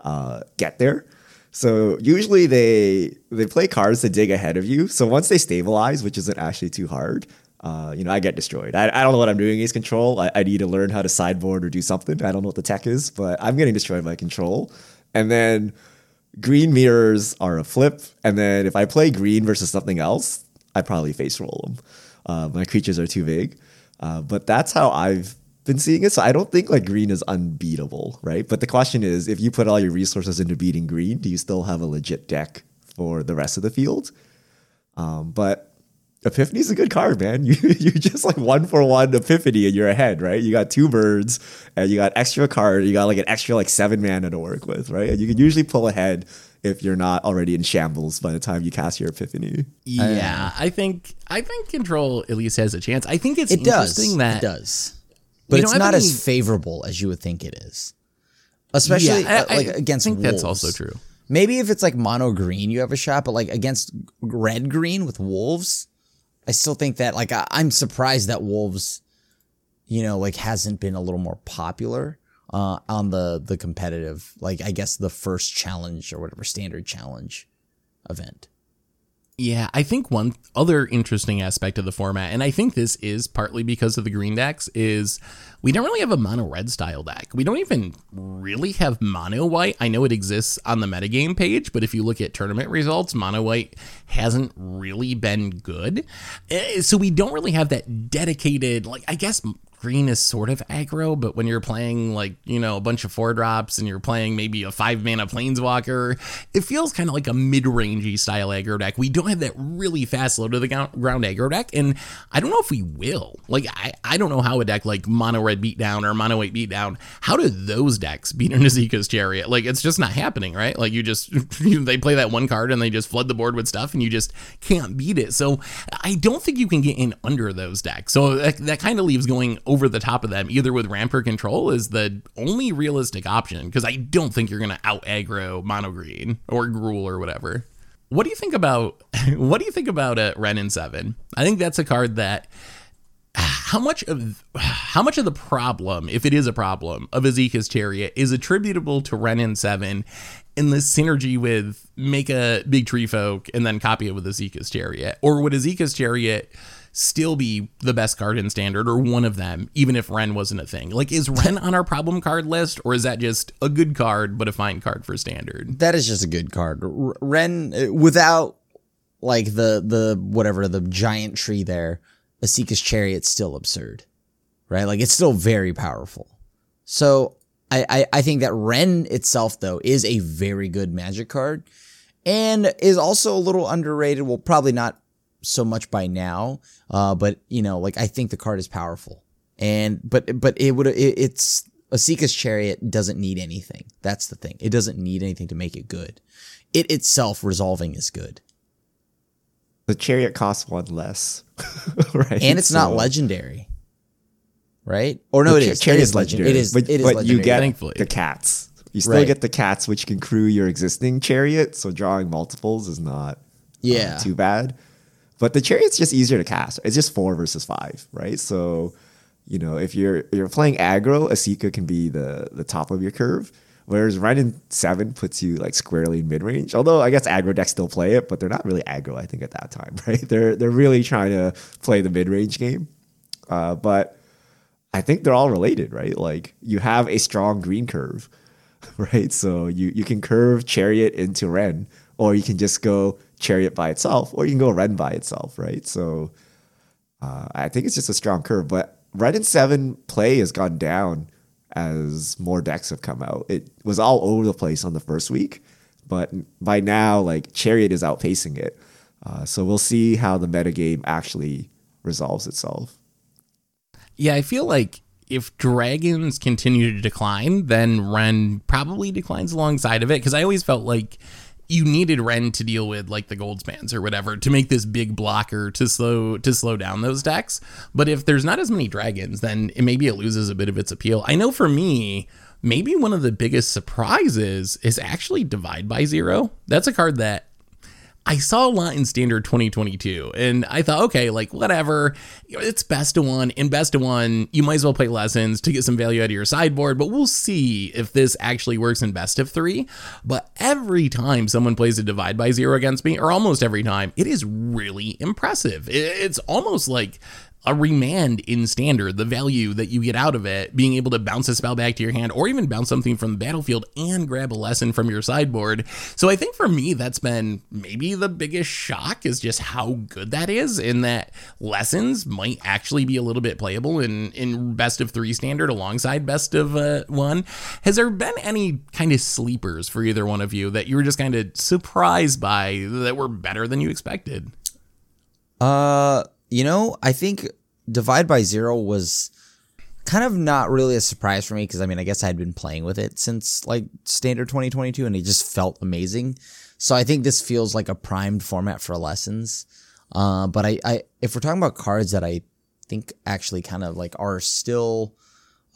uh get there. So usually they they play cards to dig ahead of you. So once they stabilize, which isn't actually too hard, uh, you know, I get destroyed. I, I don't know what I'm doing against control. I, I need to learn how to sideboard or do something. I don't know what the tech is, but I'm getting destroyed by control. And then green mirrors are a flip. And then if I play green versus something else, I probably face roll them. Uh, my creatures are too big. Uh, but that's how I've been seeing it. So I don't think like green is unbeatable, right? But the question is, if you put all your resources into beating green, do you still have a legit deck for the rest of the field? Um, but Epiphany's a good card, man. You you just like one for one Epiphany and you're ahead, right? You got two birds and you got extra card. You got like an extra like seven mana to work with, right? And you can usually pull ahead if you're not already in shambles by the time you cast your Epiphany. Yeah, I think I think control at least has a chance. I think it's it does. interesting that it does, but it's don't any- as favorable as you would think it is, especially Yeah, uh, I- like I against. think that's also true. Maybe if it's like mono green, you have a shot, but like against red green with wolves, I still think that like I, I'm surprised that wolves, you know, like hasn't been a little more popular uh, on the the competitive, like I guess the first challenge or whatever standard challenge event. Yeah, I think one other interesting aspect of the format, and I think this is partly because of the green decks, is we don't really have a mono red style deck. We don't even really have mono white. I know it exists on the metagame page, but if you look at tournament results, mono white hasn't really been good. Eh, So we don't really have that dedicated, like, I guess green is sort of aggro, but when you're playing like, you know, a bunch of four drops and you're playing maybe a five mana planeswalker, it feels kind of like a mid rangey style aggro deck. We don't have that really fast low to the ground aggro deck, and I don't know if we will. Like, I, I don't know how a deck like mono red beatdown or mono white beatdown, how do those decks beat an Esika's chariot? Like, it's just not happening, right? Like, you just, they play that one card and they just flood the board with stuff and you just can't beat it. So, I don't think you can get in under those decks. So, that, that kind of leaves going the top of them, either with ramp or control, is the only realistic option because I don't think you're going to out aggro mono green or Gruul or whatever. What do you think about what do you think about uh, Wrenn and Seven? I think that's a card that how much of how much of the problem, if it is a problem, of Esika's chariot is attributable to Wrenn and Seven and the synergy with make a big tree folk and then copy it with Esika's chariot? Or would Esika's chariot still be the best card in standard or one of them, even if Wrenn wasn't a thing? Like, is Wrenn on our problem card list, or is that just a good card but a fine card for standard? That is just a good card. Wrenn uh, without like the the whatever the giant tree there, Esika's chariot's still absurd, right? Like it's still very powerful. So I, I I think that Wrenn itself though is a very good Magic card, and is also a little underrated. Well, probably not so much by now, uh, but you know, like I think the card is powerful, and but but it would it, it's Esika's chariot doesn't need anything. That's the thing. It doesn't need anything to make it good. It itself resolving is good. The chariot costs one less, right? and it's not legendary, right? Or no, the it cha- is. chariot It is legendary. It is. but, it is but legendary. you get Thankfully. the cats. You still Right. get the cats, which can crew your existing chariot. So drawing multiples is not uh, Yeah. too bad. But the chariot's just easier to cast. It's just four versus five, right? So, you know, if you're you're playing aggro, Esika can be the the top of your curve. Whereas Wrenn seven puts you like squarely in mid range. Although I guess aggro decks still play it, but they're not really aggro. I think at that time, right? They're they're really trying to play the mid range game. Uh, but I think they're all related, right? Like you have a strong green curve, right? So you you can curve Chariot into Wrenn, or you can just go Chariot by itself, or you can go Wrenn by itself, right? So uh, I think it's just a strong curve. But Wrenn and Seven play has gone down as more decks have come out. It was all over the place on the first week, but by now, like Chariot is outpacing it. Uh, so we'll see how the metagame actually resolves itself. Yeah, I feel like if dragons continue to decline, then Wrenn probably declines alongside of it. Because I always felt like you needed Wrenn to deal with like the Goldspans or whatever to make this big blocker to slow to slow down those decks. But if there's not as many dragons, then it, maybe it loses a bit of its appeal. I know for me, maybe one of the biggest surprises is actually Divide by Zero. That's a card that I saw a lot in standard 2022 and I thought, okay, like whatever, it's best of one. In best of one, you might as well play lessons to get some value out of your sideboard, but we'll see if this actually works in best of three. But every time someone plays a divide by zero against me, or almost every time, it is really impressive. It's almost like a remand in standard, the value that you get out of it, being able to bounce a spell back to your hand or even bounce something from the battlefield and grab a lesson from your sideboard. So I think for me, that's been maybe the biggest shock is just how good that is, in that lessons might actually be a little bit playable in, in best of three standard alongside best of uh, one. Has there been any kind of sleepers for either one of you that you were just kind of surprised by that were better than you expected? Uh, you know, I think Divide by Zero was kind of not really a surprise for me because I mean, I guess I had been playing with it since like standard 2022 and it just felt amazing. So I think this feels like a primed format for lessons. Uh, but I, I, if we're talking about cards that I think actually kind of like are still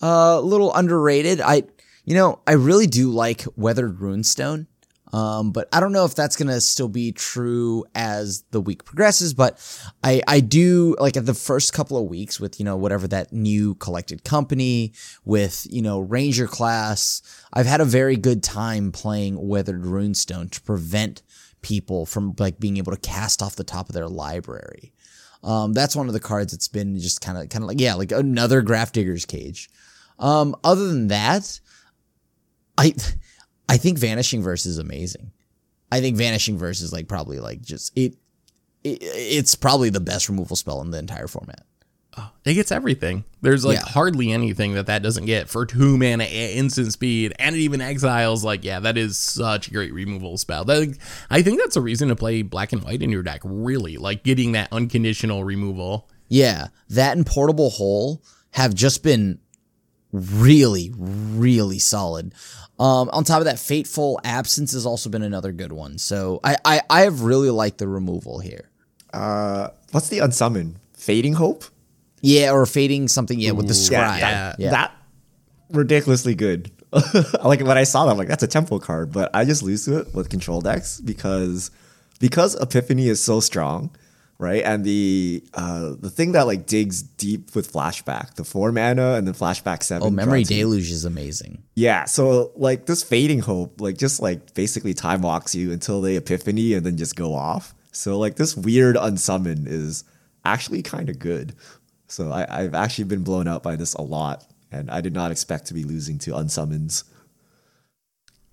uh, a little underrated, I, you know, I really do like Weathered Runestone. Um, but I don't know if that's gonna still be true as the week progresses. But I I do like at the first couple of weeks with you know whatever that new collected company with you know Ranger class. I've had a very good time playing Weathered Runestone to prevent people from like being able to cast off the top of their library. Um, that's one of the cards that's been just kind of kind of like yeah like another Grafdigger's Cage. Um, other than that, I I think Vanishing Verse is amazing. I think Vanishing Verse is like probably like just it, it it's probably the best removal spell in the entire format. Oh, it gets everything. There's like Yeah. hardly anything that that doesn't get for two mana instant speed, and it even exiles. Like, yeah, that is such a great removal spell. That, I think that's a reason to play black and white in your deck. Really, like getting that unconditional removal. Yeah, that and Portable Hole have just been really, really solid. Um, on top of that, Fateful Absence has also been another good one. So I, I, I have really liked the removal here. Uh, what's the unsummon? Fading Hope? Yeah, or fading something, yeah, with the scribe. yeah. yeah. That ridiculously good. like when I saw that, I'm like, that's a tempo card, but I just lose to it with control decks because because Epiphany is so strong. Right? And the uh, the thing that like digs deep with flashback, the four mana and then flashback seven. Oh, Memory. Deluge is amazing. Yeah, so like this fading hope, like just like basically time walks you until the epiphany and then just go off. So like this weird unsummon is actually kind of good. So I, I've actually been blown out by this a lot, and I did not expect to be losing to unsummons.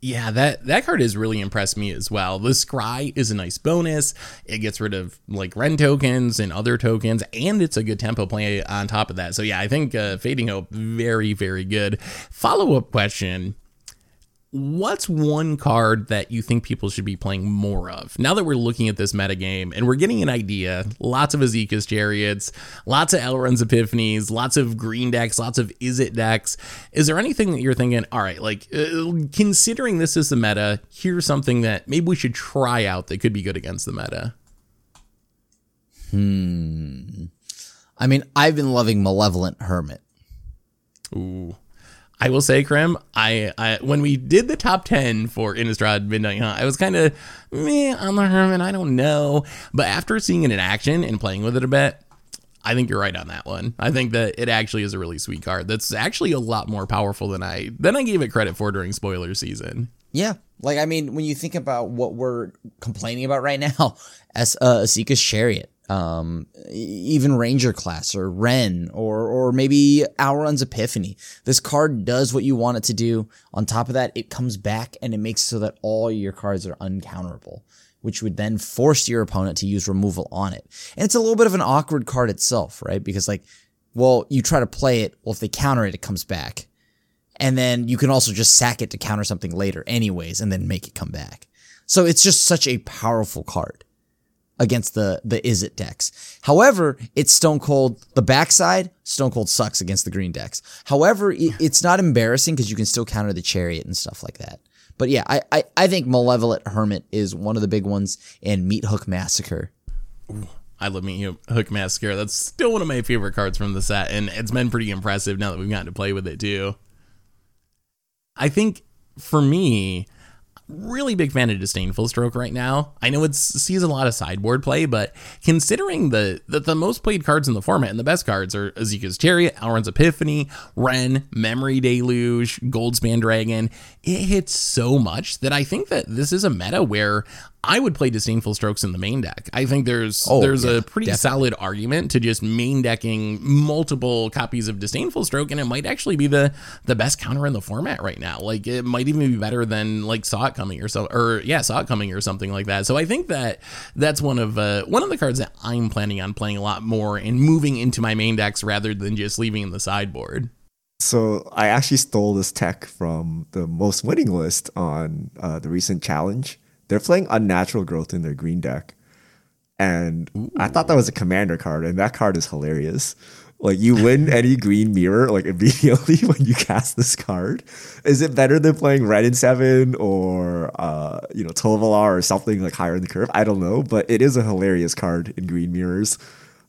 Yeah, that that card has really impressed me as well. The scry is a nice bonus. It gets rid of like Wrenn tokens and other tokens, and it's a good tempo play on top of that. So yeah, I think uh, Fading Hope very very good. Follow up question: What's one card that you think people should be playing more of? Now that we're looking at this metagame and we're getting an idea, lots of Esika's Chariots, lots of Alrund's Epiphanies, lots of green decks, lots of Izzet decks. Is there anything that you're thinking, all right, like uh, considering this is the meta, here's something that maybe we should try out that could be good against the meta? Hmm. I mean, I've been loving Malevolent Hermit. Ooh. I will say, Krim, I, I when we did the top ten for Innistrad Midnight Hunt, I was kind of meh on the Hermit. I don't know, but after seeing it in action and playing with it a bit, I think you're right on that one. I think that it actually is a really sweet card. That's actually a lot more powerful than I than I gave it credit for during spoiler season. Yeah. Like, I mean, when you think about what we're complaining about right now, as uh, Esika's Chariot, um, even Ranger class or Wrenn or, or maybe Alrund's Epiphany, this card does what you want it to do. On top of that, it comes back and it makes so that all your cards are uncounterable, which would then force your opponent to use removal on it. And it's a little bit of an awkward card itself, right? Because like, well, you try to play it. Well, if they counter it, it comes back. And then you can also just sack it to counter something later anyways, and then make it come back. So it's just such a powerful card against the, the Izzet decks. However, it's Stone Cold, the backside, Stone Cold sucks against the green decks. However, it, it's not embarrassing because you can still counter the Chariot and stuff like that. But yeah, I, I, I think Malevolent Hermit is one of the big ones and Meat Hook Massacre. I love Meat Hook Massacre. That's still one of my favorite cards from the set, and it's been pretty impressive now that we've gotten to play with it too. I think for me, really big fan of Disdainful Stroke right now. I know it sees a lot of sideboard play, but considering the that the most played cards in the format and the best cards are Esika's Chariot, Alrund's Epiphany, Wrenn, Memory Deluge, Goldspan Dragon, it hits so much that I think that this is a meta where I would play Disdainful Strokes in the main deck. I think there's Oh, there's yeah, a pretty definitely. solid argument to just main decking multiple copies of Disdainful Stroke, and it might actually be the the best counter in the format right now. Like it might even be better than like Saw It Coming or so, or yeah, Saw It Coming or something like that. So I think that that's one of uh, one of the cards that I'm planning on playing a lot more and moving into my main decks rather than just leaving in the sideboard. So I actually stole this tech from the most winning list on uh, the recent challenge. They're playing Unnatural Growth in their green deck. And I thought that was a commander card, and that card is hilarious. Like you win any green mirror like immediately when you cast this card. Is it better than playing red and seven or uh, you know, Tovolar or something like higher in the curve? I don't know, but it is a hilarious card in green mirrors.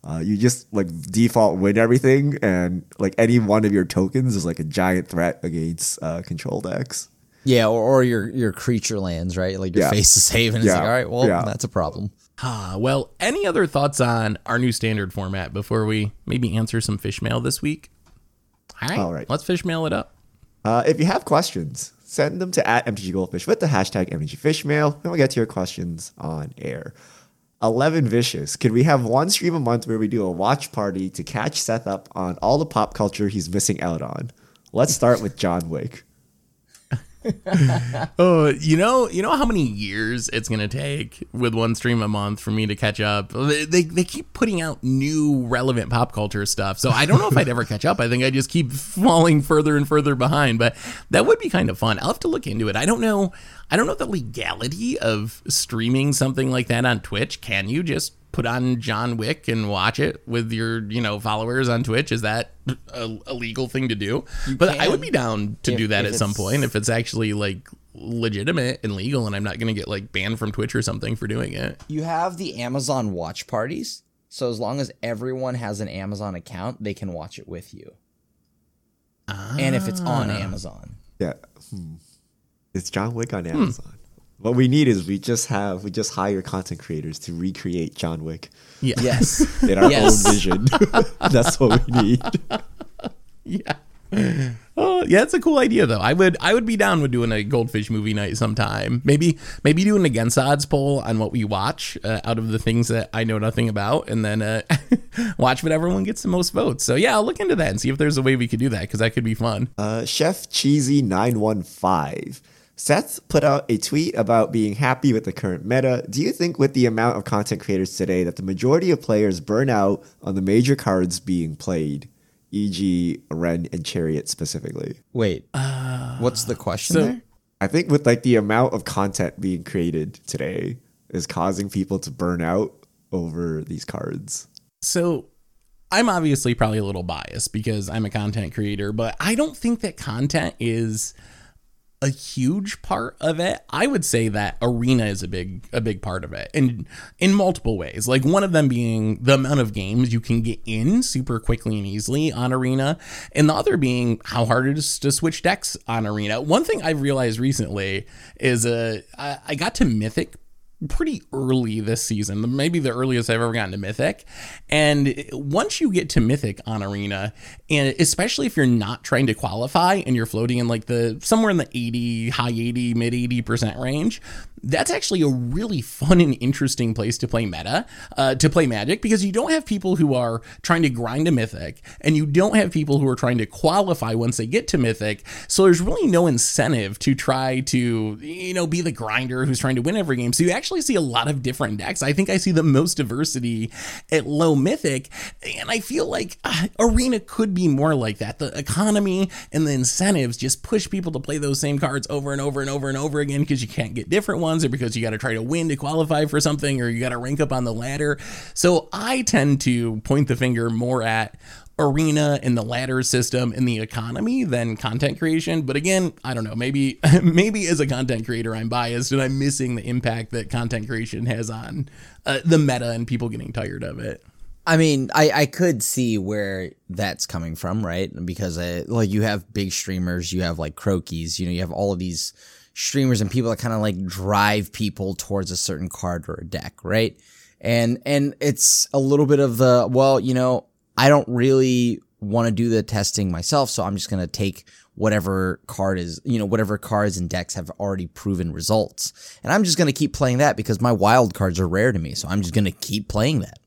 Uh, you just like default win everything, and like any one of your tokens is like a giant threat against uh, control decks. Yeah, or, or your your creature lands, right? Like your Yeah. face is safe, and it's Yeah. like, all right, well, Yeah. that's a problem. Ah, well, any other thoughts on our new standard format before we maybe answer some fish mail this week? All right, All right. let's fish mail it up. Uh, if you have questions, send them to at MTG Goldfish with the hashtag MTG Fishmail, and we'll get to your questions on air. 11 Vicious. Could we have one stream a month where we do a watch party to catch Seth up on all the pop culture he's missing out on? Let's start with John Wick. Oh, you know, you know how many years it's gonna take with one stream a month for me to catch up. They, they they keep putting out new relevant pop culture stuff, so I don't know if I'd ever catch up. I think I just keep falling further and further behind. But that would be kind of fun. I'll have to look into it. I don't know. I don't know the legality of streaming something like that on Twitch. Can you just put on John Wick and watch it with your you know followers on Twitch? Is that a, a legal thing to do? but I would be down to If- do that at some point if it's actually like legitimate and legal and I'm not going to get like banned from Twitch or something for doing it. You have the Amazon watch parties. So as long as everyone has an Amazon account, they can watch it with you. And if it's on Amazon. Yeah. Hmm. It's John Wick on Amazon. What we need is we just have we just hire content creators to recreate John Wick Yeah. Yes. in our Yes. own vision. That's what we need. Yeah. Oh, yeah, it's a cool idea though. I would I would be down with doing a goldfish movie night sometime. Maybe maybe do an against odds poll on what we watch uh, out of the things that I know nothing about, and then uh, watch what everyone gets the most votes. So yeah, I'll look into that and see if there's a way we could do that because that could be fun. Uh, Chef Cheesy nine one five. Seth put out a tweet about being happy with the current meta. Do you think, with the amount of content creators today, that the majority of players burn out on the major cards being played, e.g., Wrenn and Chariot specifically? Wait. Uh, what's the question so- there? I think with like the amount of content being created today is causing people to burn out over these cards. So I'm obviously probably a little biased because I'm a content creator, but I don't think that content is a huge part of it. I would say that arena is a big a big part of it. And in multiple ways. Like one of them being the amount of games you can get in super quickly and easily on arena, and the other being how hard it is to switch decks on arena. One thing I've realized recently is uh I, I got to mythic pretty early this season, maybe the earliest I've ever gotten to Mythic. And once you get to Mythic on Arena, and especially if you're not trying to qualify and you're floating in like the somewhere in the 80, high 80, mid 80% range, that's actually a really fun and interesting place to play meta, uh, to play Magic, because you don't have people who are trying to grind a Mythic, and you don't have people who are trying to qualify once they get to Mythic. So there's really no incentive to try to, you know, be the grinder who's trying to win every game. So you actually see a lot of different decks. I think I see the most diversity at low Mythic, and I feel like uh, Arena could be more like that. The economy and the incentives just push people to play those same cards over and over and over and over again because you can't get different ones or because you got to try to win to qualify for something or you got to rank up on the ladder. So I tend to point the finger more at arena and the ladder system and the economy than content creation but again i don't know maybe maybe as a content creator i'm biased and i'm missing the impact that content creation has on uh, the meta and people getting tired of it I mean, I, I could see where that's coming from, right? Because uh, like you have big streamers, you have like Crokeyz, you know, you have all of these streamers and people that kind of like drive people towards a certain card or a deck, right? And and it's a little bit of the well, you know, I don't really want to do the testing myself, so I'm just gonna take whatever card is, you know, whatever cards and decks have already proven results, and I'm just gonna keep playing that because my wild cards are rare to me, so I'm just gonna keep playing that.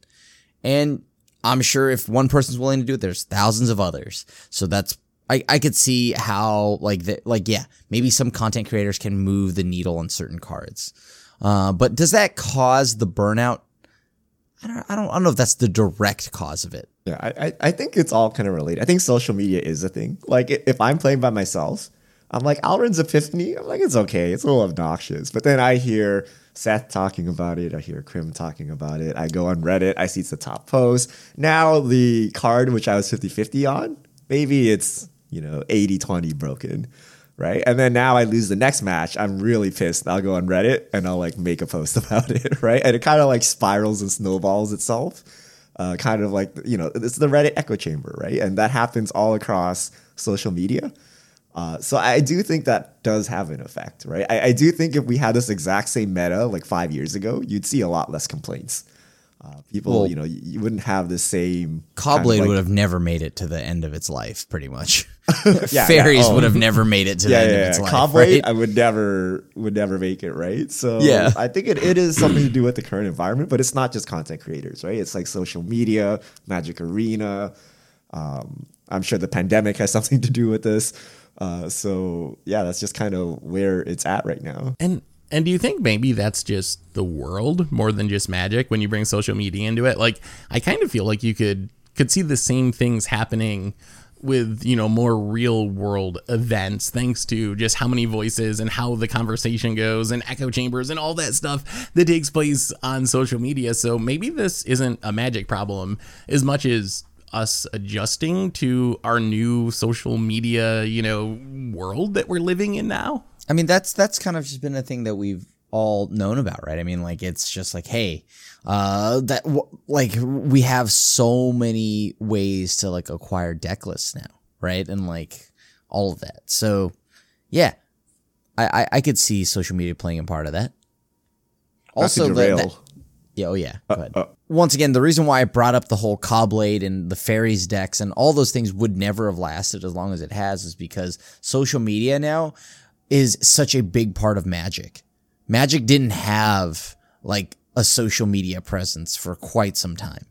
And I'm sure if one person's willing to do it, there's thousands of others. So that's I, I could see how like the, like yeah maybe some content creators can move the needle on certain cards, uh, but does that cause the burnout? I don't I don't I don't know if that's the direct cause of it. Yeah, I, I, think it's all kind of related. I think social media is a thing. Like if I'm playing by myself, I'm like Alrund's Epiphany. I'm like it's okay. It's a little obnoxious. But then I hear Seth talking about it. I hear Krim talking about it. I go on Reddit. I see it's the top post. Now the card which I was 50-50 on, maybe it's you know 80-20 broken. Right. And then now I lose the next match. I'm really pissed. I'll go on Reddit and I'll like make a post about it. Right. And it kind of like spirals and snowballs itself uh, kind of like you know it's the Reddit echo chamber, right? And that happens all across social media. Uh, so I do think that does have an effect, right? I, I do think if we had this exact same meta like five years ago, you'd see a lot less complaints. Uh, people, Well- you know, you, you wouldn't have the same kind of like- would have never made it to the end of its life, pretty much. Yeah, Fairies yeah, oh. would have never made it to the yeah, end yeah, of its life. Caw-Blade, right? I would never would never make it, right? So Yeah. I think it, it is something to do with the current environment, but it's not just content creators, right? It's like social media, Magic Arena. Um, I'm sure the pandemic has something to do with this. Uh, so yeah, that's just kind of where it's at right now. And and do you think maybe that's just the world more than just magic when you bring social media into it? Like I kind of feel like you could could see the same things happening with, you know, more real world events thanks to just how many voices and how the conversation goes and echo chambers and all that stuff that takes place on social media. So maybe this isn't a magic problem as much as us adjusting to our new social media, you know, world that we're living in now. I mean, that's that's kind of just been a thing that we've all known about, right? I mean, like it's just like, hey, uh, that w- like we have so many ways to like acquire deck lists now, right? And like all of that. So, yeah, I, I I could see social media playing a part of that. Also, the, that- yeah, oh yeah. Go ahead. Once again, the reason why I brought up the whole Caw-Blade and the fairies decks and all those things would never have lasted as long as it has is because social media now is such a big part of Magic. Magic didn't have like a social media presence for quite some time.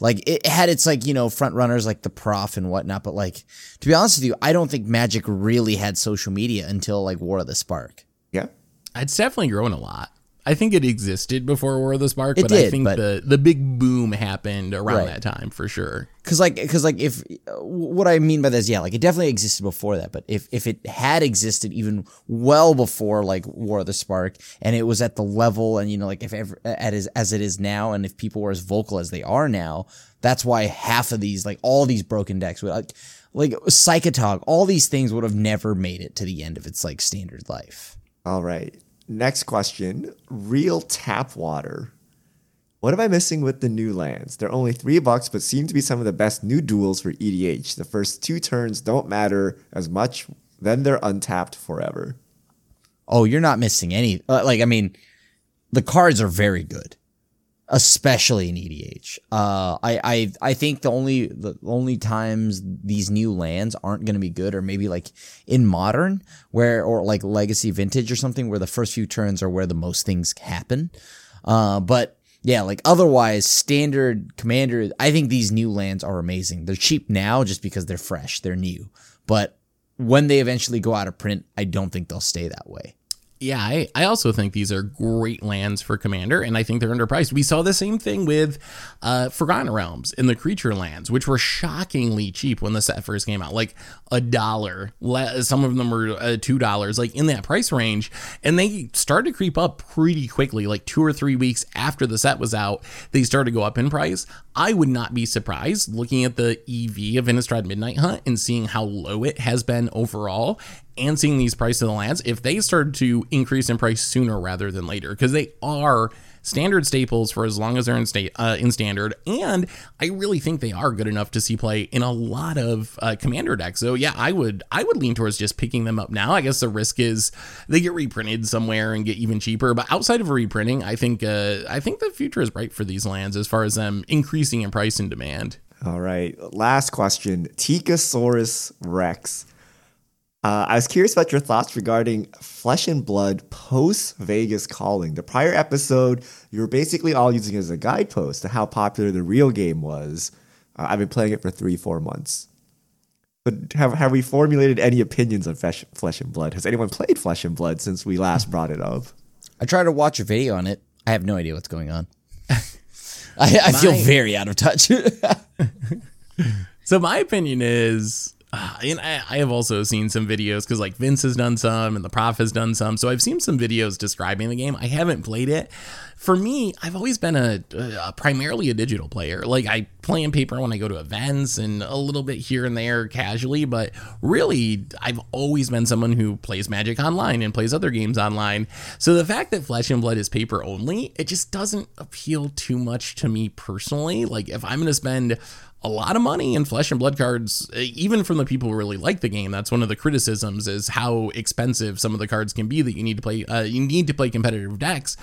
Like it had its like, you know, front runners like the prof and whatnot, but like to be honest with you, I don't think Magic really had social media until like War of the Spark. Yeah. It's definitely grown a lot. I think it existed before War of the Spark, It but I think but- the the big boom happened around Right. that time for sure. Cause like, cause like, if what I mean by this, yeah, like it definitely existed before that. But if if it had existed even well before like War of the Spark, and it was at the level, and you know, like if ever at as as it is now, and if people were as vocal as they are now, that's why half of these, like all these broken decks, would like like Psychotog, all these things would have never made it to the end of its like standard life. All right. Next question. Real tap water. What am I missing with the new lands? They're only three bucks, but seem to be some of the best new duels for EDH. The first two turns don't matter as much, then they're untapped forever. Oh, you're not missing any. Uh, like, I mean, the cards are very good, especially in EDH. Uh, I, I, I think the only, the only times these new lands aren't going to be good are maybe like in modern where, or like legacy vintage or something where the first few turns are where the most things happen. Uh, but yeah, like otherwise standard commander, I think these new lands are amazing. They're cheap now just because they're fresh. They're new, but when they eventually go out of print, I don't think they'll stay that way. Yeah, I, I also think these are great lands for Commander, and I think they're underpriced. We saw the same thing with uh, Forgotten Realms in the creature lands, which were shockingly cheap when the set first came out, like a dollar. Some of them were uh, two dollars, like in that price range, and they started to creep up pretty quickly. Like two or three weeks after the set was out, they started to go up in price. I would not be surprised looking at the EV of Innistrad Midnight Hunt and seeing how low it has been overall and seeing these prices of the lands if they started to increase in price sooner rather than later because they are standard staples for as long as they're in state uh, in standard and i really think they are good enough to see play in a lot of uh, commander decks so yeah i would i would lean towards just picking them up now i guess the risk is they get reprinted somewhere and get even cheaper but outside of reprinting i think uh, i think the future is bright for these lands as far as them increasing in price and demand All right. Last question. Tikasaurus Rex. Uh, I was curious about your thoughts regarding Flesh and Blood post Vegas Calling. The prior episode, you were basically all using it as a guidepost to how popular the real game was. Uh, I've been playing it for three, four months. But have, have we formulated any opinions on Flesh, Flesh and Blood? Has anyone played Flesh and Blood since we last brought it up? I tried to watch a video on it. I have no idea what's going on. I, I feel My- very out of touch. So my opinion is, uh, and I, I have also seen some videos because like Vince has done some and the Prof has done some. So I've seen some videos describing the game. I haven't played it. For me, I've always been a, a primarily a digital player. Like I play in paper when I go to events and a little bit here and there casually, but really I've always been someone who plays Magic online and plays other games online. So the fact that Flesh and Blood is paper only, it just doesn't appeal too much to me personally. Like if I'm going to spend a lot of money in flesh and blood cards even from the people who really like the game. That's one of the criticisms is how expensive some of the cards can be that you need to play uh, you need to play competitive decks.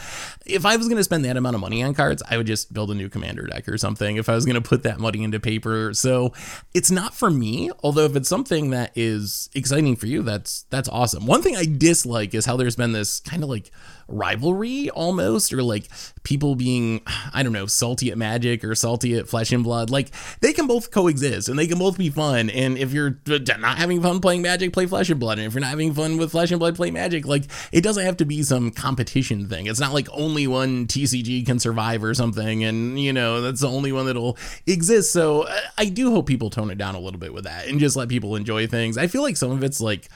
If i was going to spend that amount of money on cards i would just build a new commander deck or something if i was going to put that money into paper. So it's not for me although if it's something that is exciting for you that's that's awesome. One thing i dislike is how there's been this kind of like rivalry almost or like people being i don't know salty at magic or salty at flesh and blood. Like they can both coexist and they can both be fun. And if you're not having fun playing magic play flesh and blood. And if you're not having fun with flesh and blood play magic. Like it doesn't have to be some competition thing. It's not like only one tcg can survive or something and you know that's the only one that'll exist. So uh, i do hope people tone it down a little bit with that and just let people enjoy things. I feel like some of it's like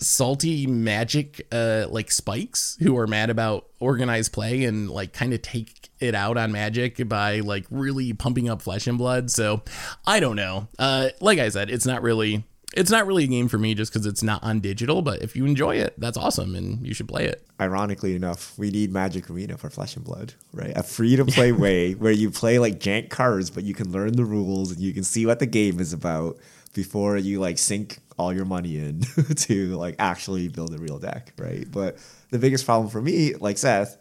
salty magic uh like spikes who are mad about organized play and like kind of take it out on magic by like really pumping up flesh and blood so i don't know uh like i said it's not really It's not really a game for me just because it's not on digital, but if you enjoy it, that's awesome and you should play it. Ironically enough, we need Magic Arena for Flesh and Blood, right? A free to play way where you play like jank cards, but you can learn the rules and you can see what the game is about before you like sink all your money in to like actually build a real deck, right? But the biggest problem for me, like Seth,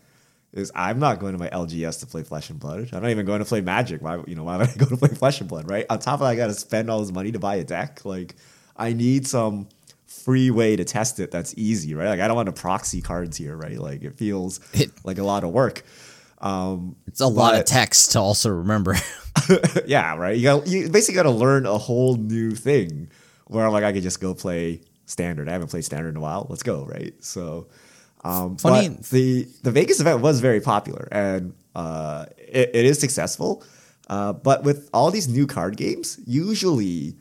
is I'm not going to my LGS to play Flesh and Blood. I'm not even going to play Magic. Why you know why would I go to play Flesh and Blood, right? On top of that, I got to spend all this money to buy a deck. Like I need some free way to test it that's easy, right? Like I don't want to proxy cards here, right? Like it feels like a lot of work. Um, It's a lot of text to also remember. yeah, right. You got you basically got to learn a whole new thing. Where I'm like, I could just go play standard. I haven't played standard in a while. Let's go, right? So, um, Funny- but the the Vegas event was very popular and uh, it, it is successful. Uh, but with all these new card games, usually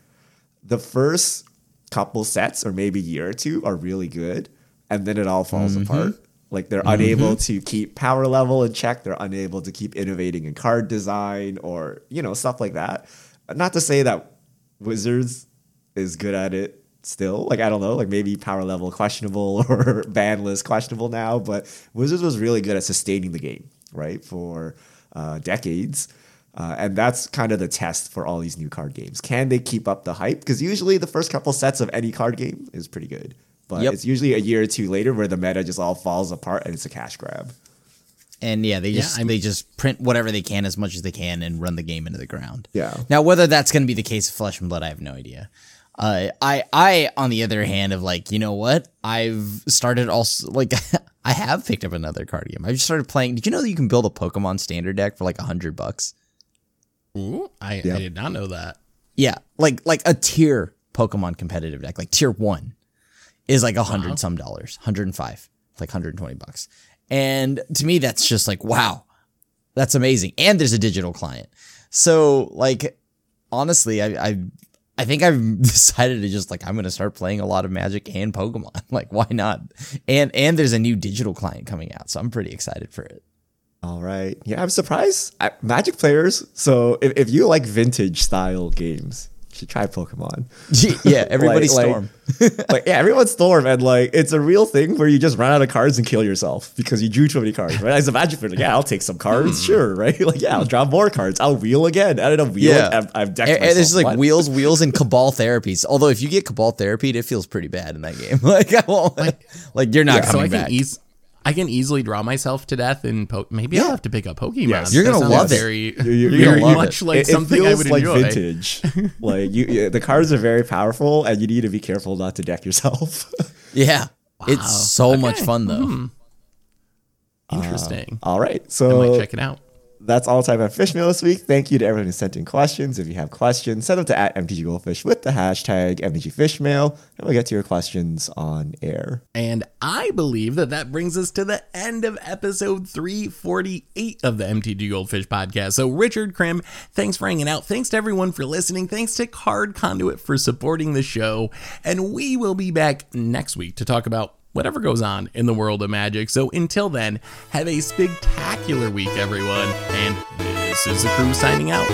the first couple sets or maybe year or two are really good, and then it all falls apart. Like they're unable to keep power level in check. They're unable to keep innovating in card design or you know stuff like that. Not to say that Wizards is good at it still. Like I don't know, like maybe power level questionable or ban list questionable now, but Wizards was really good at sustaining the game, right, for uh, decades. Uh, and that's kind of the test for all these new card games. Can they keep up the hype? Because usually the first couple sets of any card game is pretty good, but Yep. it's usually a year or two later where the meta just all falls apart and it's a cash grab. And yeah, they just I mean- they just print whatever they can as much as they can and run the game into the ground. Yeah. Now whether that's going to be the case of Flesh and Blood, I have no idea. Uh, I I on the other hand of like you know what I've started also like I have picked up another card game. I just started playing. Did you know that you can build a Pokemon standard deck for like a hundred bucks? Ooh, I, Yeah. I did not know that. Yeah, like like a tier Pokemon competitive deck, like tier one, is like a hundred uh-huh. some dollars, hundred and five, like hundred and twenty bucks. And to me, that's just like wow, that's amazing. And there's a digital client, so like honestly, I I I think I've decided to just like I'm gonna start playing a lot of Magic and Pokemon. Like why not? And and there's a new digital client coming out, so I'm pretty excited for it. All right. Yeah, I'm surprised. I, Magic players. So if, if you like vintage style games, you should try Pokemon. yeah, everybody Like- storm. like yeah, everyone's storm, and like it's a real thing where you just run out of cards and kill yourself because you drew too many cards. Right? As a magic player, like, yeah, I'll take some cards, mm-hmm. sure, right? Like yeah, I'll draw more cards. I'll wheel again. I don't know, wheel. Yeah. I've, I've decked And, and myself. there's like What? wheels, wheels, and cabal therapies. Although if you get cabal therapy, it feels pretty bad in that game. Like, I won't, like, you're not so coming I can back. eas- I can easily draw myself to death in po- maybe I'll have to pick up Pokemon. Yes. You're gonna sounds love it. very, You're- you're gonna love much it. like It- it something I would like enjoy. vintage. like you, yeah, the cards are very powerful, and you need to be careful not to deck yourself. yeah, it's so much fun though. Hmm. Interesting. all right, I so might check it out. That's all time at Fish Mail this week. Thank you to everyone who sent in questions. If you have questions, send them to at MTG Goldfish with the hashtag MTG Fishmail, and we'll get to your questions on air. And I believe that that brings us to the end of episode 348 of the MTG Goldfish podcast. So, Richard Krim, thanks for hanging out. Thanks to everyone for listening. Thanks to Card Conduit for supporting the show. And we will be back next week to talk about whatever goes on in the world of magic. So, until then, have a spectacular week, everyone. And this is the crew signing out.